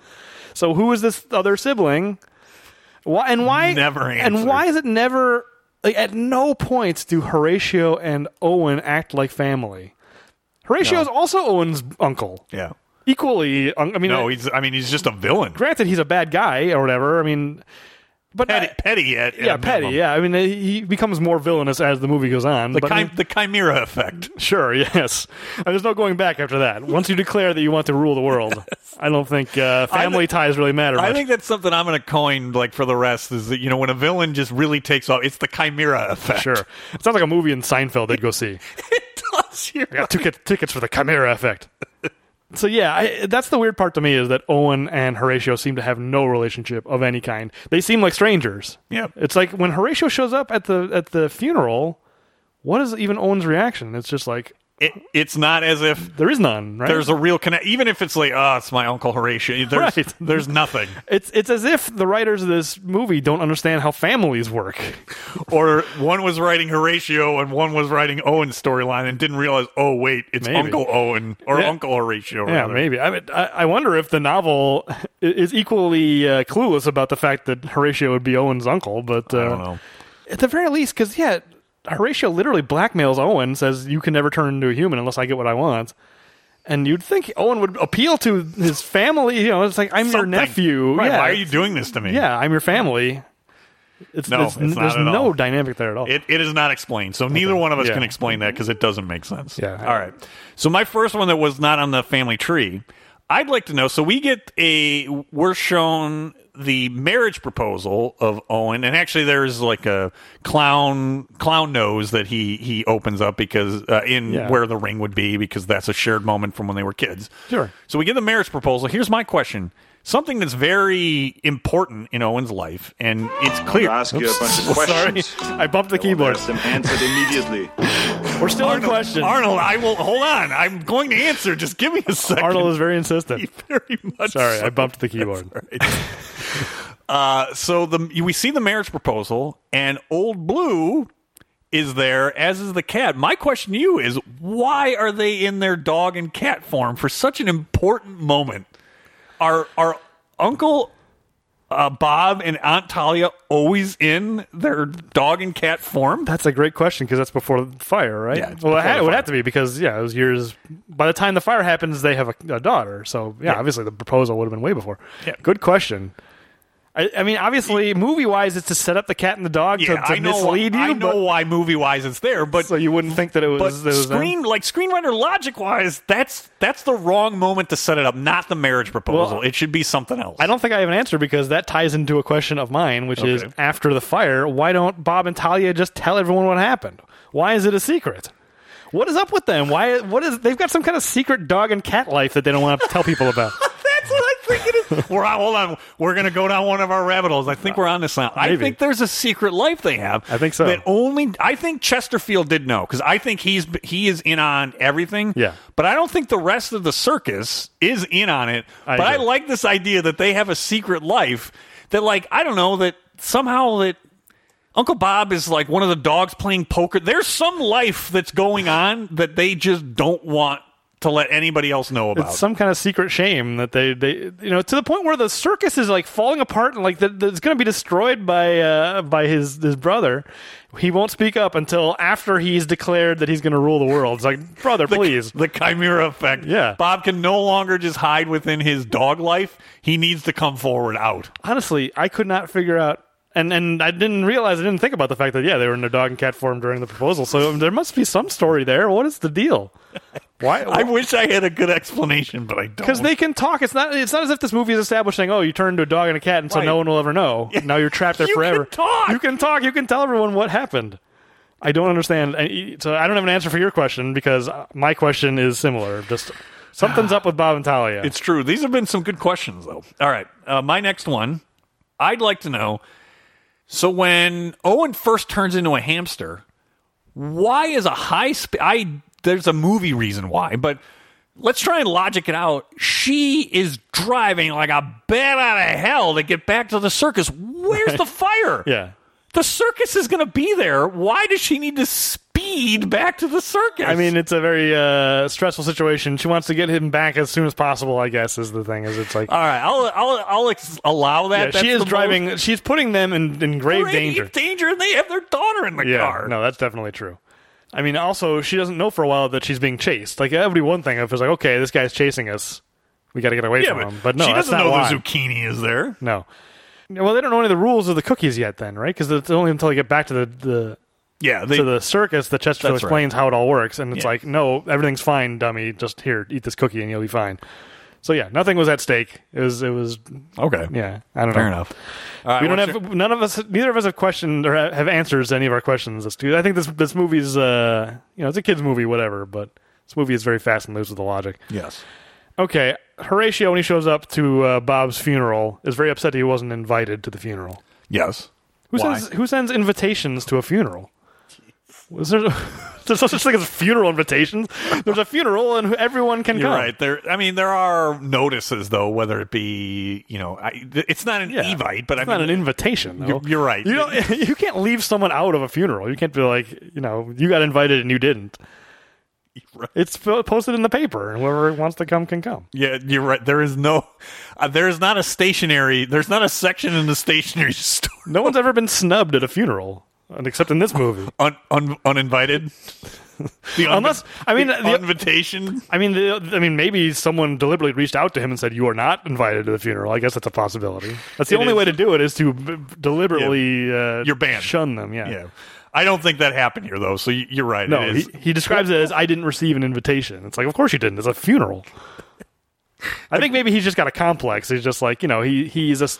So who is this other sibling? Why and why Never and why is it never like at no point do Horatio and Owen act like family? Horatio is also Owen's uncle, Yeah. equally. un- I mean, No, he's. I mean, he's just a villain. granted he's a bad guy or whatever. I mean, but Petty, petty at, yeah, petty. minimum. Yeah, I mean he becomes more villainous as the movie goes on. The, but I mean, the chimera effect. sure, yes. And there's no going back after that. Once you declare that you want to rule the world, I don't think uh, family ties really matter. I think that's something I'm going to coin like for the rest. Is that you know when a villain just really takes off, it's the chimera effect. sure. It sounds like a movie in Seinfeld they'd go see. does. I got ticket, tickets for the Chimera effect. so yeah, I, that's the weird part to me is that Owen and Horatio seem to have no relationship of any kind. They seem like strangers. Yeah. it's like when Horatio shows up at the at the funeral. What is even Owen's reaction? It's just like It, it's not as if there is none. Right? there's a real connect. Even if it's like, oh, it's my uncle Horatio. There's, Right. there's nothing. it's it's as if the writers of this movie don't understand how families work. Or one was writing Horatio and one was writing Owen's storyline and didn't realize, oh wait, it's Maybe. Uncle Owen or Yeah. Uncle Horatio. Yeah, maybe. I, mean, I I wonder if the novel is equally uh, clueless about the fact that Horatio would be Owen's uncle. But uh, I don't know. at the very least, because yeah, Horatio literally blackmails Owen, says you can never turn into a human unless I get what I want. And you'd think Owen would appeal to his family. You know, it's like I'm your nephew. Right, Yeah, Why are you doing this to me? Yeah, I'm your family. It's, No, it's- it's there's no all. dynamic there at all. It, it is not explained. So neither one of us Yeah. can explain that because it doesn't make sense. Yeah. All right. So my first one that was not on the family tree, I'd like to know. So we get a, we're shown the marriage proposal of Owen, and actually there's like a clown clown nose that he he opens up because uh, in Yeah. where the ring would be because that's a shared moment from when they were kids. Sure. So we get the marriage proposal. Here's my question. Something that's very important in Owen's life, and it's clear. I ask you a bunch of questions. Sorry, questions. I bumped the keyboard. Have them answered immediately. We're still in Arnold, question. Arnold, I will hold on. I'm going to answer. Just give me a second. Arnold is very insistent. very much. Sorry, so. I bumped the keyboard. Uh, so the we see the marriage proposal, and Old Blue is there, as is the cat. My question to you is, why are they in their dog and cat form for such an important moment? Are are Uncle uh, Bob and Aunt Talia always in their dog and cat form? That's a great question because that's before the fire, right? Yeah, well, it, before ha- the it would have to be because yeah, it was years. By the time the fire happens, they have a, a daughter. So yeah, Yeah. obviously the proposal would have been way before. Yeah. Good question. I, I mean, obviously, movie wise, it's to set up the cat and the dog Yeah, to, to I know. mislead you, I know but, why movie wise it's there, but so you wouldn't think that it was. But it was them. screen like screenwriter logic wise, that's that's the wrong moment to set it up. Not the marriage proposal. Well, it should be something else. I don't think I have an answer because that ties into a question of mine, which is after the fire, why don't Bob and Talia just tell everyone what happened? Why is it a secret? What is up with them? Why? What is? They've got some kind of secret dog and cat life that they don't want to tell people about. That's what I think it is. we're on, hold on. We're going to go down one of our rabbit holes. I think we're on this now. I think there's a secret life they have. I think so. That only I think Chesterfield did know because I think he's he is in on everything. Yeah. But I don't think the rest of the circus is in on it. I but I like this idea that they have a secret life that, like, I don't know that somehow that Uncle Bob is like one of the dogs playing poker. There's some life that's going on that they just don't want to let anybody else know about. It's some kind of secret shame that they, they you know to the point where the circus is like falling apart and like that it's going to be destroyed by uh, by his his brother. He won't speak up until after he's declared that he's going to rule the world. It's like, brother, please. the chimera effect. Yeah. Bob can no longer just hide within his dog life. He needs to come forward out. Honestly, I could not figure out. And, and I didn't realize I didn't think about the fact that yeah they were in their dog and cat form during the proposal so there must be some story there what is the deal why I wish I had a good explanation, but I don't. because they can talk. It's not. It's not as if this movie is establishing. Oh, you turn into a dog and a cat, and so Right. no one will ever know. Now you're trapped there You can forever. talk! You can talk. You can tell everyone what happened. I don't understand. And So I don't have an answer for your question because uh, my question is similar. Just something's up with Bob and Talia. It's true. These have been some good questions, though. All right. Uh, my next one, I'd like to know. So when Owen first turns into a hamster, why is a high speed? I there's a movie reason why, but let's try and logic it out. She is driving like a bat out of hell to get back to the circus. Where's the fire? yeah. The circus is going to be there. Why does she need to speed back to the circus? I mean, it's a very uh, stressful situation. She wants to get him back as soon as possible. I guess is the thing. Is it's like all right, I'll I'll I'll ex- allow that. yeah, she is driving. most- She's putting them in, in grave grave danger. danger, and they have their daughter in the Yeah, car. no, that's definitely true. I mean, also, she doesn't know for a while that she's being chased. Like, that would be one thing if it's like, okay, this guy's chasing us. We got to get away yeah, from but, him. But no, she doesn't not know why. the zucchini is there. No. Well, they don't know any of the rules of the cookies yet, then, right? Because it's only until they get back to the, the Yeah, they, to the circus that Chesterfield That's right. explains how it all works, and it's Yeah. like, no, everything's fine, dummy. Just here, eat this cookie, and you'll be fine. So yeah, nothing was at stake. It was, it was, okay. yeah, I don't fair know. Fair enough. All right, we don't have your- none of us. Neither of us have questioned or have answers to any of our questions. as to- I think this this movie's uh you know it's a kids movie, whatever. But this movie is very fast and loose with the logic. yes. Okay, Horatio when he shows up to uh, Bob's funeral is very upset that he wasn't invited to the funeral. Yes. Who Why? sends who sends invitations to a funeral? Was there there's no such thing as funeral invitations? There's a funeral and everyone can You're come. right. There. I mean, there are notices though, whether it be you know, I, it's not an Yeah. evite, but It's I not mean, an invitation. Though. You're- right. You don't. You can't leave someone out of a funeral. You can't be like, you know, you got invited and you didn't. right. It's posted in the paper, and whoever wants to come can come. Yeah, you're right. There is no, uh, there is not a stationary. There's not a section in the stationery store. No one's ever been snubbed at a funeral, except in this movie. Un, un, uninvited. The un- Unless- I mean, the the- invitation. I mean, the, I mean, maybe someone deliberately reached out to him and said, "You are not invited to the funeral." I guess that's a possibility. That's the It only is. way to do it is to b- deliberately uh, You're banned. shun them. Yeah. Yeah, I don't think that happened here though. So you- you're right. No, it he, is. he describes it as I didn't receive an invitation. It's like, of course you didn't. It's a funeral. I think maybe he's just got a complex. He's just like, you know, he he's a s-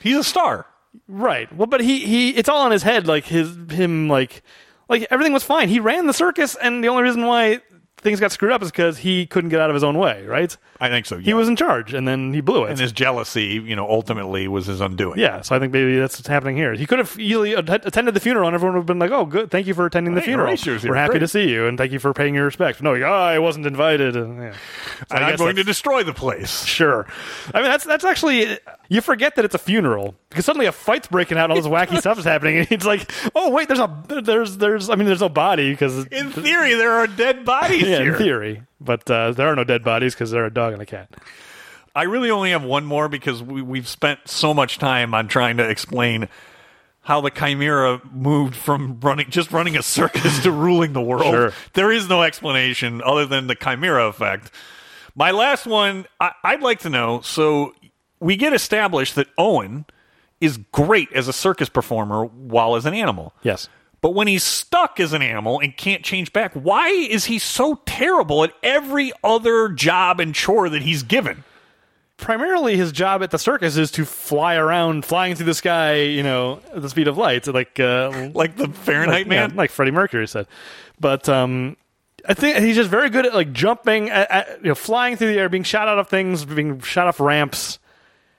He's a star. Right. Well, but he he it's all in his head. Like his him like like everything was fine. He ran the circus, and the only reason why things got screwed up is because he couldn't get out of his own way. Right? I think so. He was in charge, and then he blew it. and his jealousy, you know, ultimately was his undoing. yeah, so I think maybe that's what's happening here. He could have easily att- attended the funeral, and everyone would have been like, "Oh, good, thank you for attending the Hey, funeral. We're happy Great." to see you, and thank you for paying your respects." No, oh, I wasn't invited. And, yeah. So and I'm going to destroy the place. Sure. I mean, that's that's actually you forget that it's a funeral because suddenly a fight's breaking out, and all this wacky stuff is happening, and it's like, oh wait, there's a there's there's I mean, there's no body because In theory, there are dead bodies yeah, here. in theory, but uh, there are no dead bodies because they're a dog and a cat. I really only have one more because we, we've spent so much time on trying to explain how the Chimera moved from running just running a circus to ruling the world. Sure. There is no explanation other than the Chimera effect. My last one, I, I'd like to know. So we get established that Owen is great as a circus performer while as an animal. Yes. But when he's stuck as an animal and can't change back, why is he so terrible at every other job and chore that he's given? Primarily, his job at the circus is to fly around, flying through the sky, you know, at the speed of light, like uh, Like the Fahrenheit like, yeah, man? like Freddie Mercury said. But um, I think he's just very good at like jumping, at, at, you know, flying through the air, being shot out of things, being shot off ramps.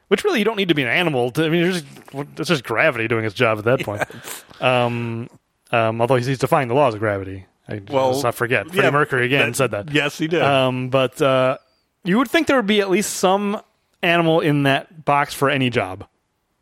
which really you don't need to be an animal. To, I mean, it's just, it's just gravity doing its job at that point. Um, um, although he's, defying the laws of gravity. I, Well, let's not forget. Freddie yeah, Mercury again that- said that. Yes, he did. Um, but uh, you would think there would be at least some animal in that box for any job,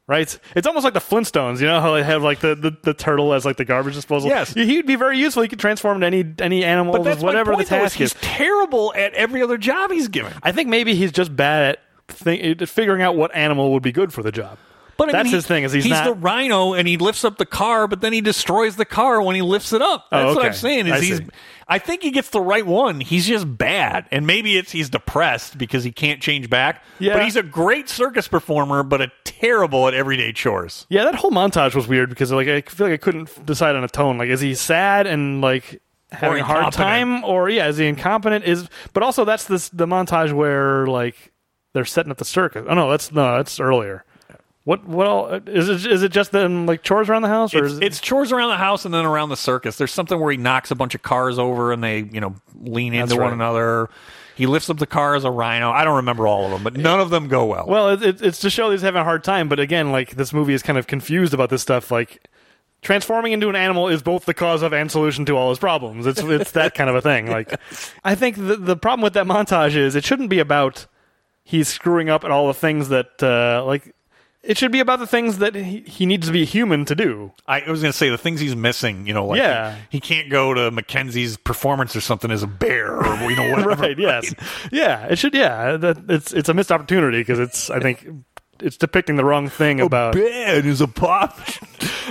right? It's almost like the Flintstones. You know how they have like the, the, the turtle as like the garbage disposal. Yes. he would be very useful. He could transform into any any animal, but that's whatever my point, the though, is he's terrible at every other job he's given. I think maybe he's just bad at at figuring out what animal would be good for the job. But I That's mean, he- his thing, is he's not- the rhino, and he lifts up the car, but then he destroys the car when he lifts it up. That's Oh, what. I'm saying. Is I he's? see. I think he gets the right one. He's just bad, and maybe it's he's depressed because he can't change back. Yeah. But he's a great circus performer, but a terrible at everyday chores. Yeah, that whole montage was weird because like I feel like I couldn't decide on a tone. Like, is he sad and like having a hard time, or yeah, is he incompetent? Is but also that's this the montage where like they're setting up the circus. Oh no, that's no, that's earlier. What what all, is it? Is it just them like chores around the house, or It's, is it, it's chores around the house and then around the circus. There's something where he knocks a bunch of cars over and they, you know, lean into That's one another. He lifts up the car as a rhino. I don't remember all of them, but none of them go well. Well, it, it, it's to show he's having a hard time. But again, like this movie is kind of confused about this stuff. Like transforming into an animal is both the cause of and solution to all his problems. It's it's that kind of a thing. Like I think the the problem with that montage is it shouldn't be about he's screwing up at all the things that uh, like. It should be about the things that he, he needs to be human to do. I was going to say the things he's missing. You know, like Yeah. he, he can't go to Mackenzie's performance or something as a bear or you know whatever. right? Yes. Yeah. It should. Yeah. That, it's it's a missed opportunity because it's I think it's depicting the wrong thing about. Bear is a pop.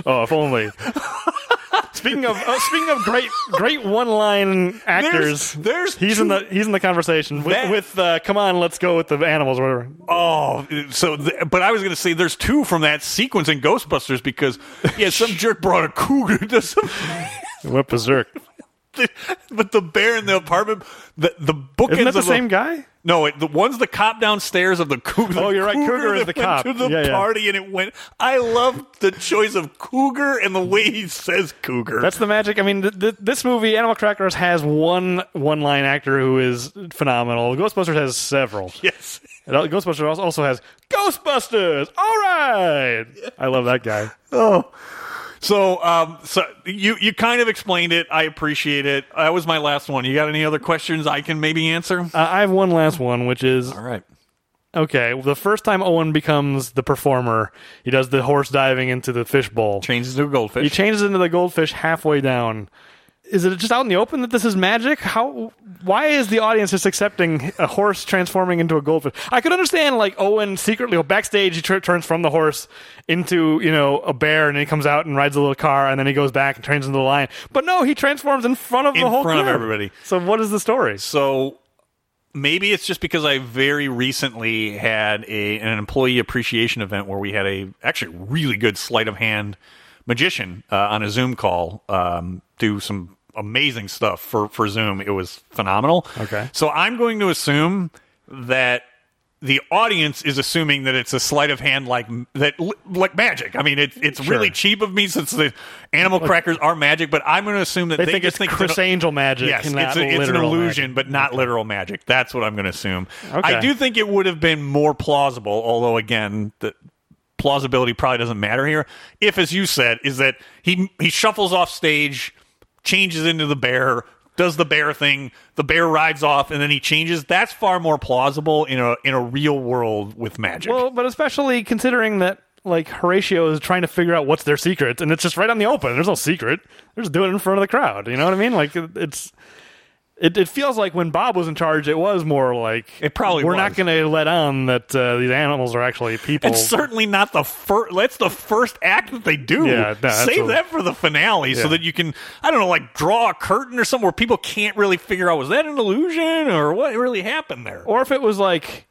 Oh, if only. speaking of uh, speaking of great great one line actors, There's- there's he's in the he's in the conversation with, That- with uh, come on, let's go with the animals or whatever. Oh, so th- but I was going to say there's two from that sequence in Ghostbusters because yeah, some jerk brought a cougar to some. What berserk? But the bear in the mm-hmm. apartment, the the bookends Isn't that the of same guy? No, it, the one's the cop downstairs of the cougar. Oh, you're right, cougar is that the cop. to the Yeah, yeah. party, and it went. I love the choice of cougar and the way he says cougar. That's the magic. I mean, th- th- this movie, Animal Crackers, has one one line actor who is phenomenal. Ghostbusters has several. yes. And, Ghostbusters also- also has Ghostbusters. All right, I love that guy. Oh. So, um, so you you kind of explained it. I appreciate it. That was my last one. You got any other questions I can maybe answer? Uh, I have one last one, which is All right. Okay, well, the first time Owen becomes the performer, he does the horse diving into the fishbowl. Changes to a goldfish. He changes into the goldfish halfway down. Is it just out in the open that this is magic? How? Why is the audience just accepting a horse transforming into a goldfish? I could understand like Owen secretly or backstage he tr- turns from the horse into you know a bear and then he comes out and rides a little car and then he goes back and turns into the lion. But no, he transforms in front of In the whole front of everybody. So what is the story? So maybe it's just because I very recently had a an employee appreciation event where we had a actually really good sleight of hand magician uh, on a Zoom call um, do some amazing stuff for for Zoom. It was phenomenal. Okay. So I'm going to assume that the audience is assuming that it's a sleight of hand like that like magic. I mean, it, it's really cheap of me since the animal crackers are magic, but I'm going to assume that They, they, think just it's think Criss it's an- Angel magic. Yes, it's, a, it's an illusion, magic. but not literal magic. That's what I'm going to assume. Okay. I do think it would have been more plausible, although again, the plausibility probably doesn't matter here. If, as you said, is that he he shuffles off stage, changes into the bear, does the bear thing, the bear rides off, and then he changes. That's far more plausible in a in a real world with magic. Well, but especially considering that like Horatio is trying to figure out what's their secret, and it's just right on the open. There's no secret. They're just doing it in front of the crowd. You know what I mean? Like it- it's. It, it feels like when Bob was in charge, it was more like It probably we're was. not going to let on that uh, these animals are actually people. It's certainly not the first. That's the first act that they do. Yeah, no, Save that for the finale, so that you can, I don't know, like draw a curtain or something where people can't really figure out was that an illusion or what really happened there. or if it was like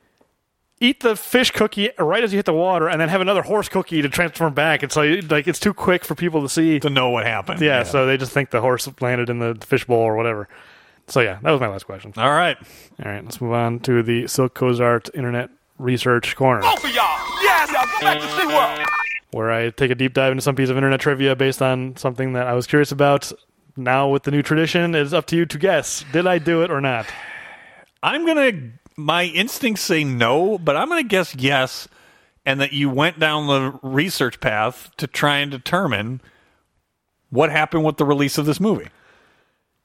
eat the fish cookie right as you hit the water, and then have another horse cookie to transform back. It's like like it's too quick for people to see. to know what happened. Yeah, so they just think the horse landed in the fishbowl or whatever. So yeah, that was my last question. All right. All right, let's move on to the Silk Cozart Internet Research Corner, Both of y'all. Yes, y'all go back to SeaWorld. where I take a deep dive into some piece of internet trivia based on something that I was curious about. Now, with the new tradition, it's up to you to guess: did I do it or not? I'm gonna. My instincts say no, but I'm gonna guess yes. and that you went down the research path to try and determine what happened with the release of this movie.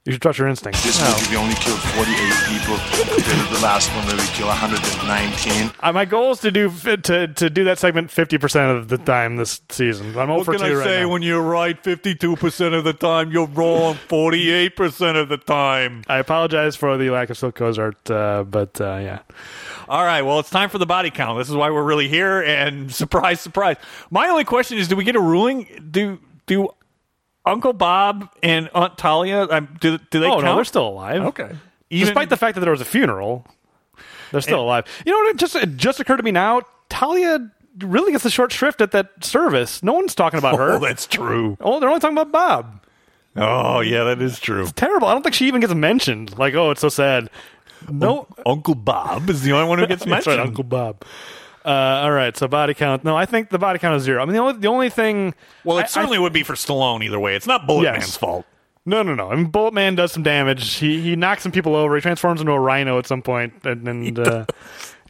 You should trust your instincts. This movie, we only killed 48 people compared to the last one where we killed 119. Uh, my goal is to do to to do that segment fifty percent of the time this season. I'm over two right now. when you're right 52% of the time, you're wrong 48% of the time? I apologize for the lack of Silk Cozart, uh, but uh, yeah. All right, well, it's time for the body count. This is why we're really here, and surprise, surprise. My only question is do we get a ruling? Do do Uncle Bob and Aunt Talia, um, do, do they oh count? no, they're still alive. Okay. Even- Despite the fact that there was a funeral, they're still alive. You know what? It just it just occurred to me now. Talia really gets the short shrift at that service. No one's talking about her. Oh, that's true. Oh, they're only talking about Bob. Oh, yeah, that is true. It's Terrible. I don't think she even gets mentioned. Like, oh, it's so sad. No, Uncle Bob is the only one who gets That's mentioned. right, Uncle Bob. Uh, all right, so body count. No, I think the body count is zero. I mean, the only the only thing. Well, it I- I- certainly would be for Stallone either way. It's not Bullet Yes. Man's fault. No, no, no. I mean, Bullet Man does some damage. He he knocks some people over. He transforms into a rhino at some point and, and uh,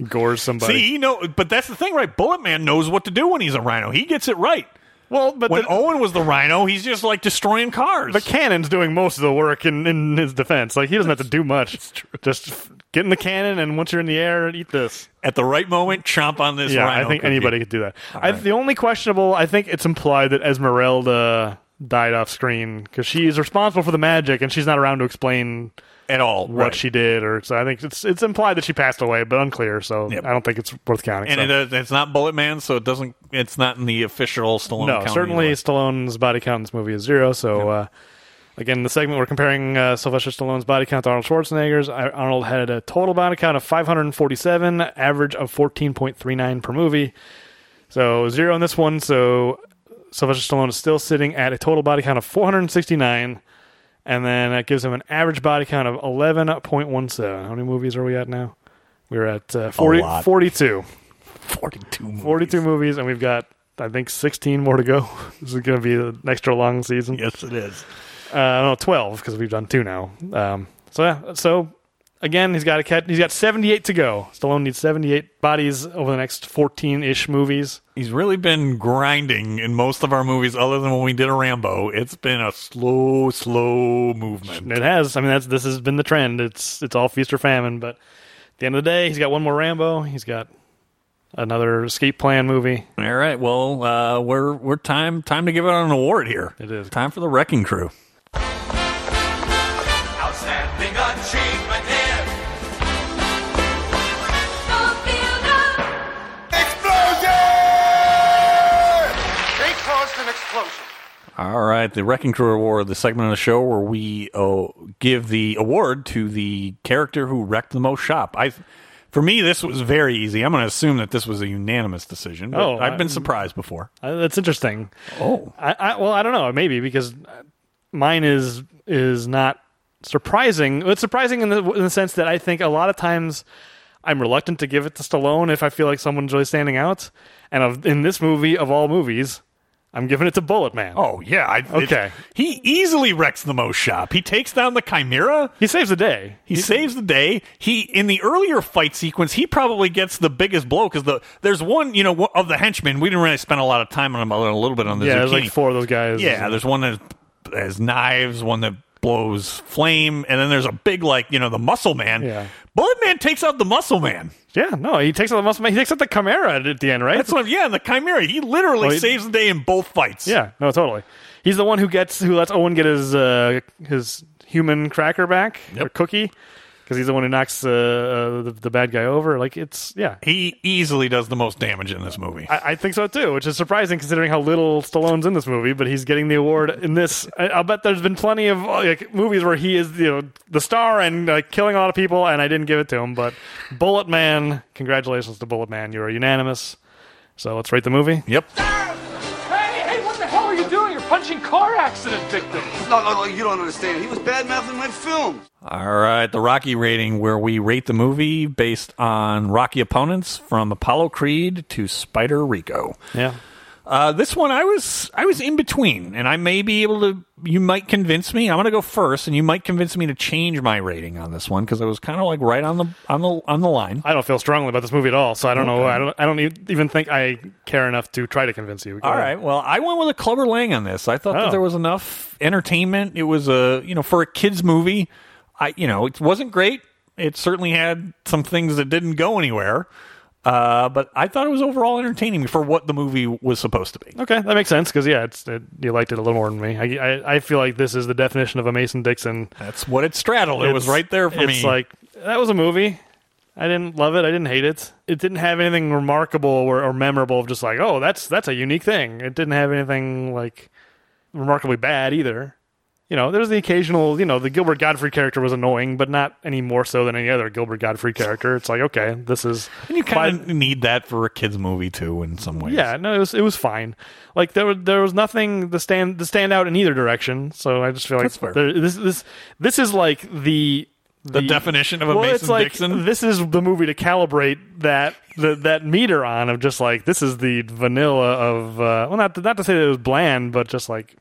gores somebody. See, he know, but that's the thing, right? Bullet Man knows what to do when he's a rhino. He gets it right. Well, but When the, Owen was the rhino, he's just like destroying cars. the cannon's doing most of the work in, in his defense. Like he doesn't have to do much. Just get in the cannon, and once you're in the air, eat this. At the right moment, chomp on this yeah, rhino. I think cookie. anybody could do that. I, right. The only questionable, I think it's implied that Esmeralda died off screen because she's responsible for the magic, and she's not around to explain at all what right. she did. Or so I think it's it's implied that she passed away, but unclear. So Yep. I don't think it's worth counting. and so. it, it's not Bullet Man, so it doesn't. It's not in the official Stallone. no, count certainly. Stallone's body count in this movie is zero. So, uh, again, the segment we're comparing uh, Sylvester Stallone's body count to Arnold Schwarzenegger's. Arnold had a total body count of 547, average of 14.39 per movie. So zero in this one. So Sylvester Stallone is still sitting at a total body count of 469. And then that gives him an average body count of 11.17. How many movies are we at now? We're at uh, 40, 42. forty-two. Movies. 42 movies, and we've got, I think, 16 more to go. This is going to be an extra long season. Yes, it is. Uh, no, 12 because we've done two now. Um, so yeah, so again, he's got a cat. He's got 78 to go. Stallone needs 78 bodies over the next 14-ish movies. He's really been grinding in most of our movies, other than when we did a Rambo. It's been a slow, slow movement. It has. I mean, that's this has been the trend. It's it's all feast or famine. But at the end of the day, he's got one more Rambo. He's got another escape plan movie. All right, well, uh, we're we're time time to give out an award here. It is. time for the Wrecking Crew. All right, the Wrecking Crew Award, the segment of the show where we uh, give the award to the character who wrecked the most shop. I, for me, this was very easy. I'm going to assume that this was a unanimous decision. But Oh, I've been I- surprised before. That's interesting. Oh, I, I well, I don't know, maybe because mine is is not surprising. It's surprising in the in the sense that I think a lot of times I'm reluctant to give it to Stallone if I feel like someone's really standing out. And of, in this movie, of all movies, I'm giving it to Bullet Man. oh yeah. I, Okay. he easily wrecks the most shop. He takes down the Chimera. he saves the day. He saves the day. He in the earlier fight sequence, he probably gets the biggest blow because the there's one you know of the henchmen. We didn't really spend a lot of time on him, other than a little bit on the yeah, zucchini. there's like four of those guys. Yeah, there's one that has knives, one that blows flame, and then there's a big like you know the muscle man. Yeah. Bullet Man takes out the muscle man. yeah. No, he takes out the muscle man. He takes out the Chimera at the end, right? That's what. Yeah, and the Chimera. He literally Well, he- saves the day in both fights. Yeah, no, totally. He's the one who gets who lets Owen get his uh, his human cracker back or cookie because he's the one who knocks uh, uh, the, the bad guy over. Like it's yeah, He easily does the most damage in this movie. I, I think so too, which is surprising considering how little Stallone's in this movie. But he's getting the award in this. I, I'll bet there's been plenty of uh, like movies where he is you know the star and uh, killing a lot of people, and I didn't give it to him. But Bullet Man, congratulations to Bullet Man, you are unanimous. So let's rate the movie. yep. Doing? Car accident victims. No, no, no, you don't understand. He was bad mouthing my films. All right, the Rocky rating, where we rate the movie based on Rocky opponents from Apollo Creed to Spider Rico. Yeah. Uh, this one, I was I was in between, and I may be able to. You might convince me. I'm going to go first, and you might convince me to change my rating on this one because I was kind of like right on the on the on the line. I don't feel strongly about this movie at all, so I don't know. I don't. I don't even think I care enough to try to convince you. Go All right. Well, I went with a Clubber Lang on this. I thought Oh. that there was enough entertainment. It was a you know for a kids movie. I you know it wasn't great. It certainly had some things that didn't go anywhere. Uh, but I thought it was overall entertaining for what the movie was supposed to be. Okay, that makes sense because yeah, it's it, you liked it a little more than me. I, I I feel like this is the definition of a Mason Dixon. That's what it straddled. It was right there for me. It's like that was a movie. I didn't love it. I didn't hate it. It didn't have anything remarkable or, or memorable. Of just like, oh, that's that's a unique thing. It didn't have anything like remarkably bad either. You know, there's the occasional. You know, the Gilbert Gottfried character was annoying, but not any more so than any other Gilbert Gottfried character. It's like, okay, this is. and you kind of need that for a kids movie too, in some ways. Yeah, no, it was it was fine. Like there was there was nothing to stand to stand out in either direction. So I just feel like there- this this this is like the the, definition of a well, Mason it's like Dixon. this is the movie to calibrate that the, that meter on of just like this is the vanilla of uh, well not not to say that it was bland, but just like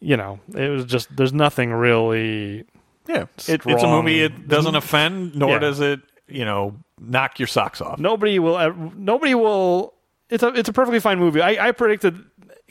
you know it was just there's nothing really yeah, it, it's a movie. It doesn't offend, nor Yeah. does it you know knock your socks off. nobody will nobody will it's a it's a perfectly fine movie i, I predicted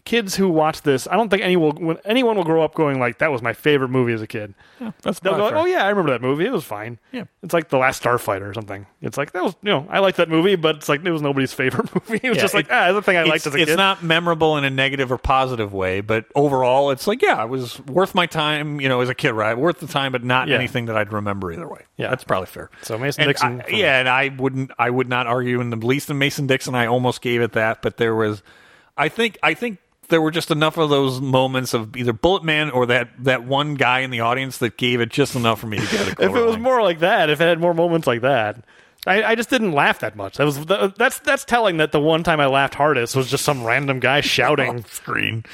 kids who watch this i don't think any will, anyone will grow up going like that was my favorite movie as a kid That's they'll go like, oh yeah i remember that movie it was fine Yeah. it's like the last starfighter or something it's like that was you know i liked that movie but it's like it was nobody's favorite movie it was Yeah, just like ah that's the thing i liked it's, as a it's kid not memorable in a negative or positive way, but overall, it's like, yeah, it was worth my time, you know, as a kid, right? Worth the time, but not Yeah. anything that I'd remember either way. Yeah. that's probably fair. So Mason And Dixon I- yeah, and I wouldn't, I would not argue in the least in Mason Dixon. I almost gave it that, but there was, I think, I think there were just enough of those moments of either Bullet Man or that that one guy in the audience that gave it just enough for me to get it. if it was more like that if it had more moments like that I, I just didn't laugh that much. That was that's that's telling that the one time I laughed hardest was just some random guy shouting, screen.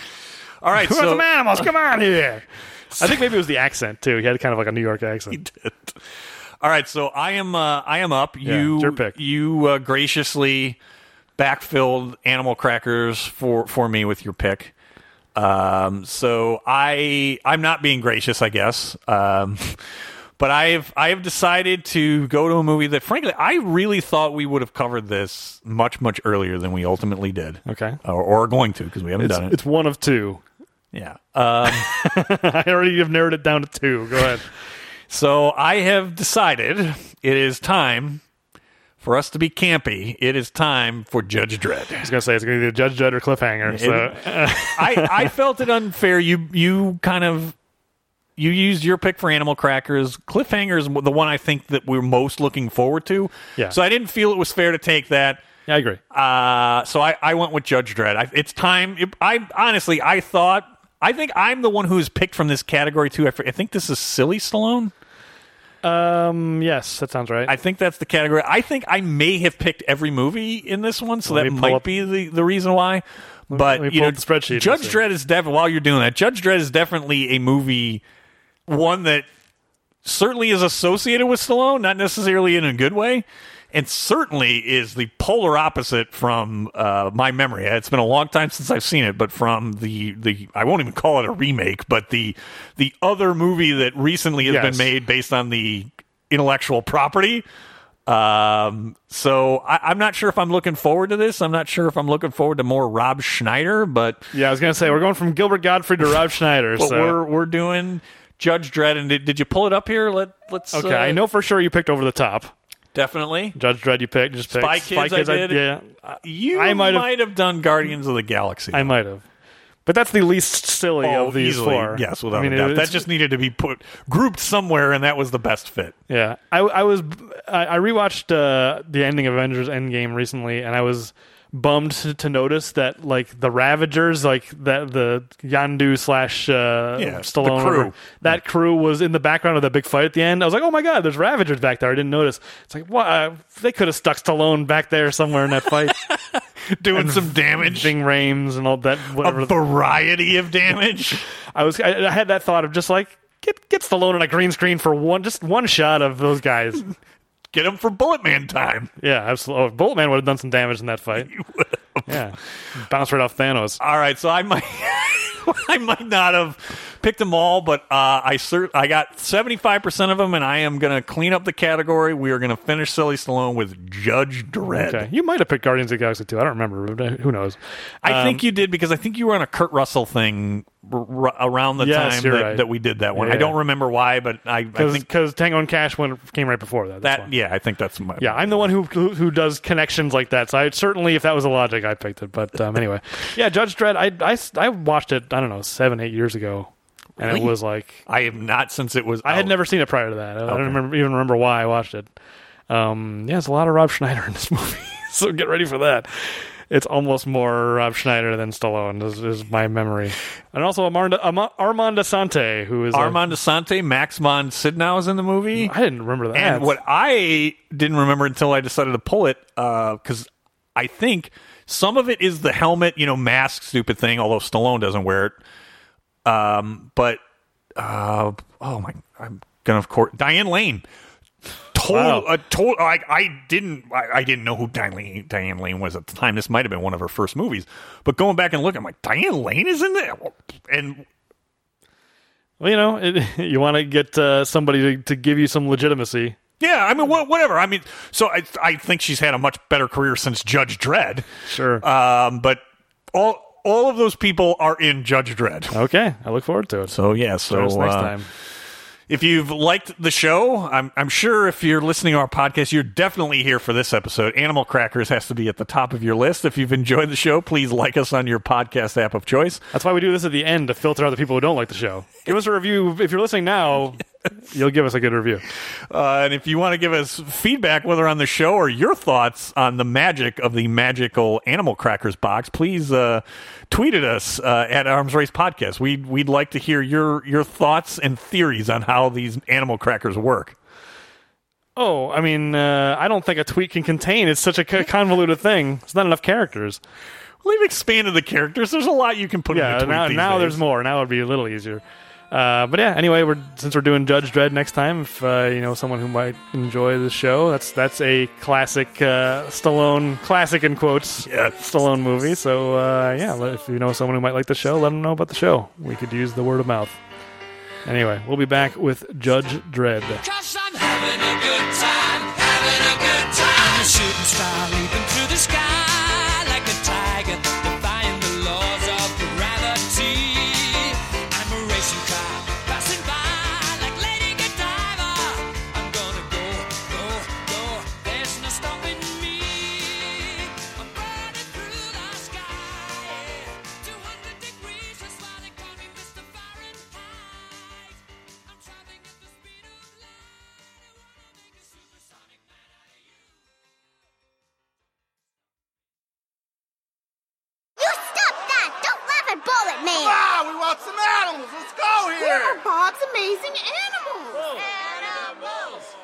All right, Who so some animals? Come on here. I think maybe it was the accent too. He had kind of like a New York accent. He did. All right, so I am uh, I am up. Yeah, you you uh, graciously backfilled animal crackers for for me with your pick. Um, so I I'm not being gracious, I guess. Um, but I've I have decided to go to a movie that, frankly, I really thought we would have covered this much much earlier than we ultimately did. Okay. or, or are going to because we haven't It's, done it. it's one of two. yeah. Um, I already have narrowed it down to two. Go ahead. So I have decided it is time for us to be campy. It is time for Judge Dredd. I was gonna say it's gonna be the Judge Dredd or cliffhanger. So I, I felt it unfair. You you kind of you used your pick for Animal Crackers. Cliffhanger is the one I think that we're most looking forward to. Yeah. So I didn't feel it was fair to take that. yeah, I agree. Uh, so I, I went with Judge Dredd. I, it's time. It, I honestly I thought I think I'm the one who's picked from this category too. I, I think this is Silly Stallone. Um, yes, that sounds right. I think that's the category. I think I may have picked every movie in this one, so Let that me pull might up- be the, the reason why. But let me you pull know, up the spreadsheet and Judge see. Dredd is definitely while you're doing that. Judge Dredd is definitely a movie, one that certainly is associated with Stallone, not necessarily in a good way, and certainly is the polar opposite from uh, my memory. It's been a long time since I've seen it, but from the the I won't even call it a remake, but the the other movie that recently has Yes. been made based on the intellectual property. Um, so I, I'm not sure if I'm looking forward to this. I'm not sure if I'm looking forward to more Rob Schneider, but yeah, I was gonna say we're going from Gilbert Gottfried to Rob Schneider. but so we're we're doing Judge Dredd. And did, did you pull it up here? Let let's okay. uh, I know for sure you picked over the top. Definitely. Judge Dredd, you picked. Just picked. Spy Kids, I did. yeah, You I might have, done Guardians of the Galaxy. I might have. But that's the least silly Oh, of these easily. four. Yes, without I mean, a doubt. That just needed to be put grouped somewhere, and that was the best fit. Yeah, I, I was I, I rewatched uh, the ending of Avengers Endgame recently, and I was bummed to, to notice that like the Ravagers, like that the Yondu slash uh, Yeah, Stallone, the crew. whatever, that crew was in the background of that big fight at the end. I was like, oh my god, there's Ravagers back there. I didn't notice. It's like what uh, they could have stuck Stallone back there somewhere in that fight, Doing some damage, Ving Rhames and all that. Whatever. a variety of damage. I was I, I had that thought of just like. Get, get Stallone on a green screen for one, just one shot of those guys. Get him for Bullet Man time. Yeah, absolutely. Oh, Boltman would have done some damage in that fight. Yeah, bounce right off Thanos. All right, so I might I might not have picked them all, but uh, I cert- I got seventy five percent of them, and I am going to clean up the category. We are going to finish Silly Stallone with Judge Dredd. Okay, you might have picked Guardians of the Galaxy too. I don't remember. Who knows? I Um, think you did because I think you were on a Kurt Russell thing r- around the Yes, time you're that, right. that we did that one. Yeah, I don't remember why, but I, I think because Tango and Cash went, came right before that. That's that yeah, I think that's my Yeah, I'm the one who, who who does connections like that. So I certainly, if that was the logic, I picked it. But um, anyway, yeah, Judge Dredd. I, I, I watched it. I don't know, seven eight years ago, and it Really? was like I have not since it was. I had out. never seen it prior to that. I Okay. don't remember, even remember why I watched it. Um, yeah, there's a lot of Rob Schneider in this movie, so get ready for that. It's almost more Rob Schneider than Stallone, is, is my memory. And also Armand, Armand, Assante, who is a- Armand Assante, Max von Sydow is in the movie. I didn't remember that. And what I didn't remember until I decided to pull it, because I think some of it is the helmet, you know, mask stupid thing, although Stallone doesn't wear it. Um, but, uh, oh my, I'm gonna, of course, Diane Lane. Total, Wow. uh, total, I, I didn't, I, I didn't know who Diane Lane, Diane Lane was at the time. This might have been one of her first movies, but going back and looking, I'm like, Diane Lane is in there, and Well, you know, it, you want to get uh, somebody to, to give you some legitimacy. Yeah, I mean, wha- whatever. I mean, so I, I think she's had a much better career since Judge Dredd. Sure. Um, but all all of those people are in Judge Dredd. okay, I look forward to it. So yeah, so us next uh, time. If you've liked the show, I'm I'm sure if you're listening to our podcast, you're definitely here for this episode. Animal Crackers has to be at the top of your list. If you've enjoyed the show, please like us on your podcast app of choice. That's why we do this at the end to filter out the people who don't like the show. Give us a review if you're listening now. You'll give us a good review. Uh, and if you want to give us feedback, whether on the show or your thoughts on the magic of the magical Animal Crackers box, please uh, tweet at us uh, at Arms Race Podcast. We'd we'd like to hear your your thoughts and theories on how these Animal Crackers work. Oh, I mean, uh, I don't think a tweet can contain. It's such a convoluted thing. It's not enough characters. Well, they've expanded the characters. There's a lot you can put in Yeah, a tweet now these now days. there's more. Now it'd be a little easier. Uh, but yeah, anyway, we're since we're doing Judge Dredd next time, if uh, you know someone who might enjoy the show, that's that's a classic uh, Stallone classic in quotes Yes. Stallone movie. So uh, yeah, if you know someone who might like the show, let them know about the show. We could use the word of mouth. Anyway, we'll be back with Judge Dredd. animals. Let's go here. Here are Bob's amazing animals. Animals.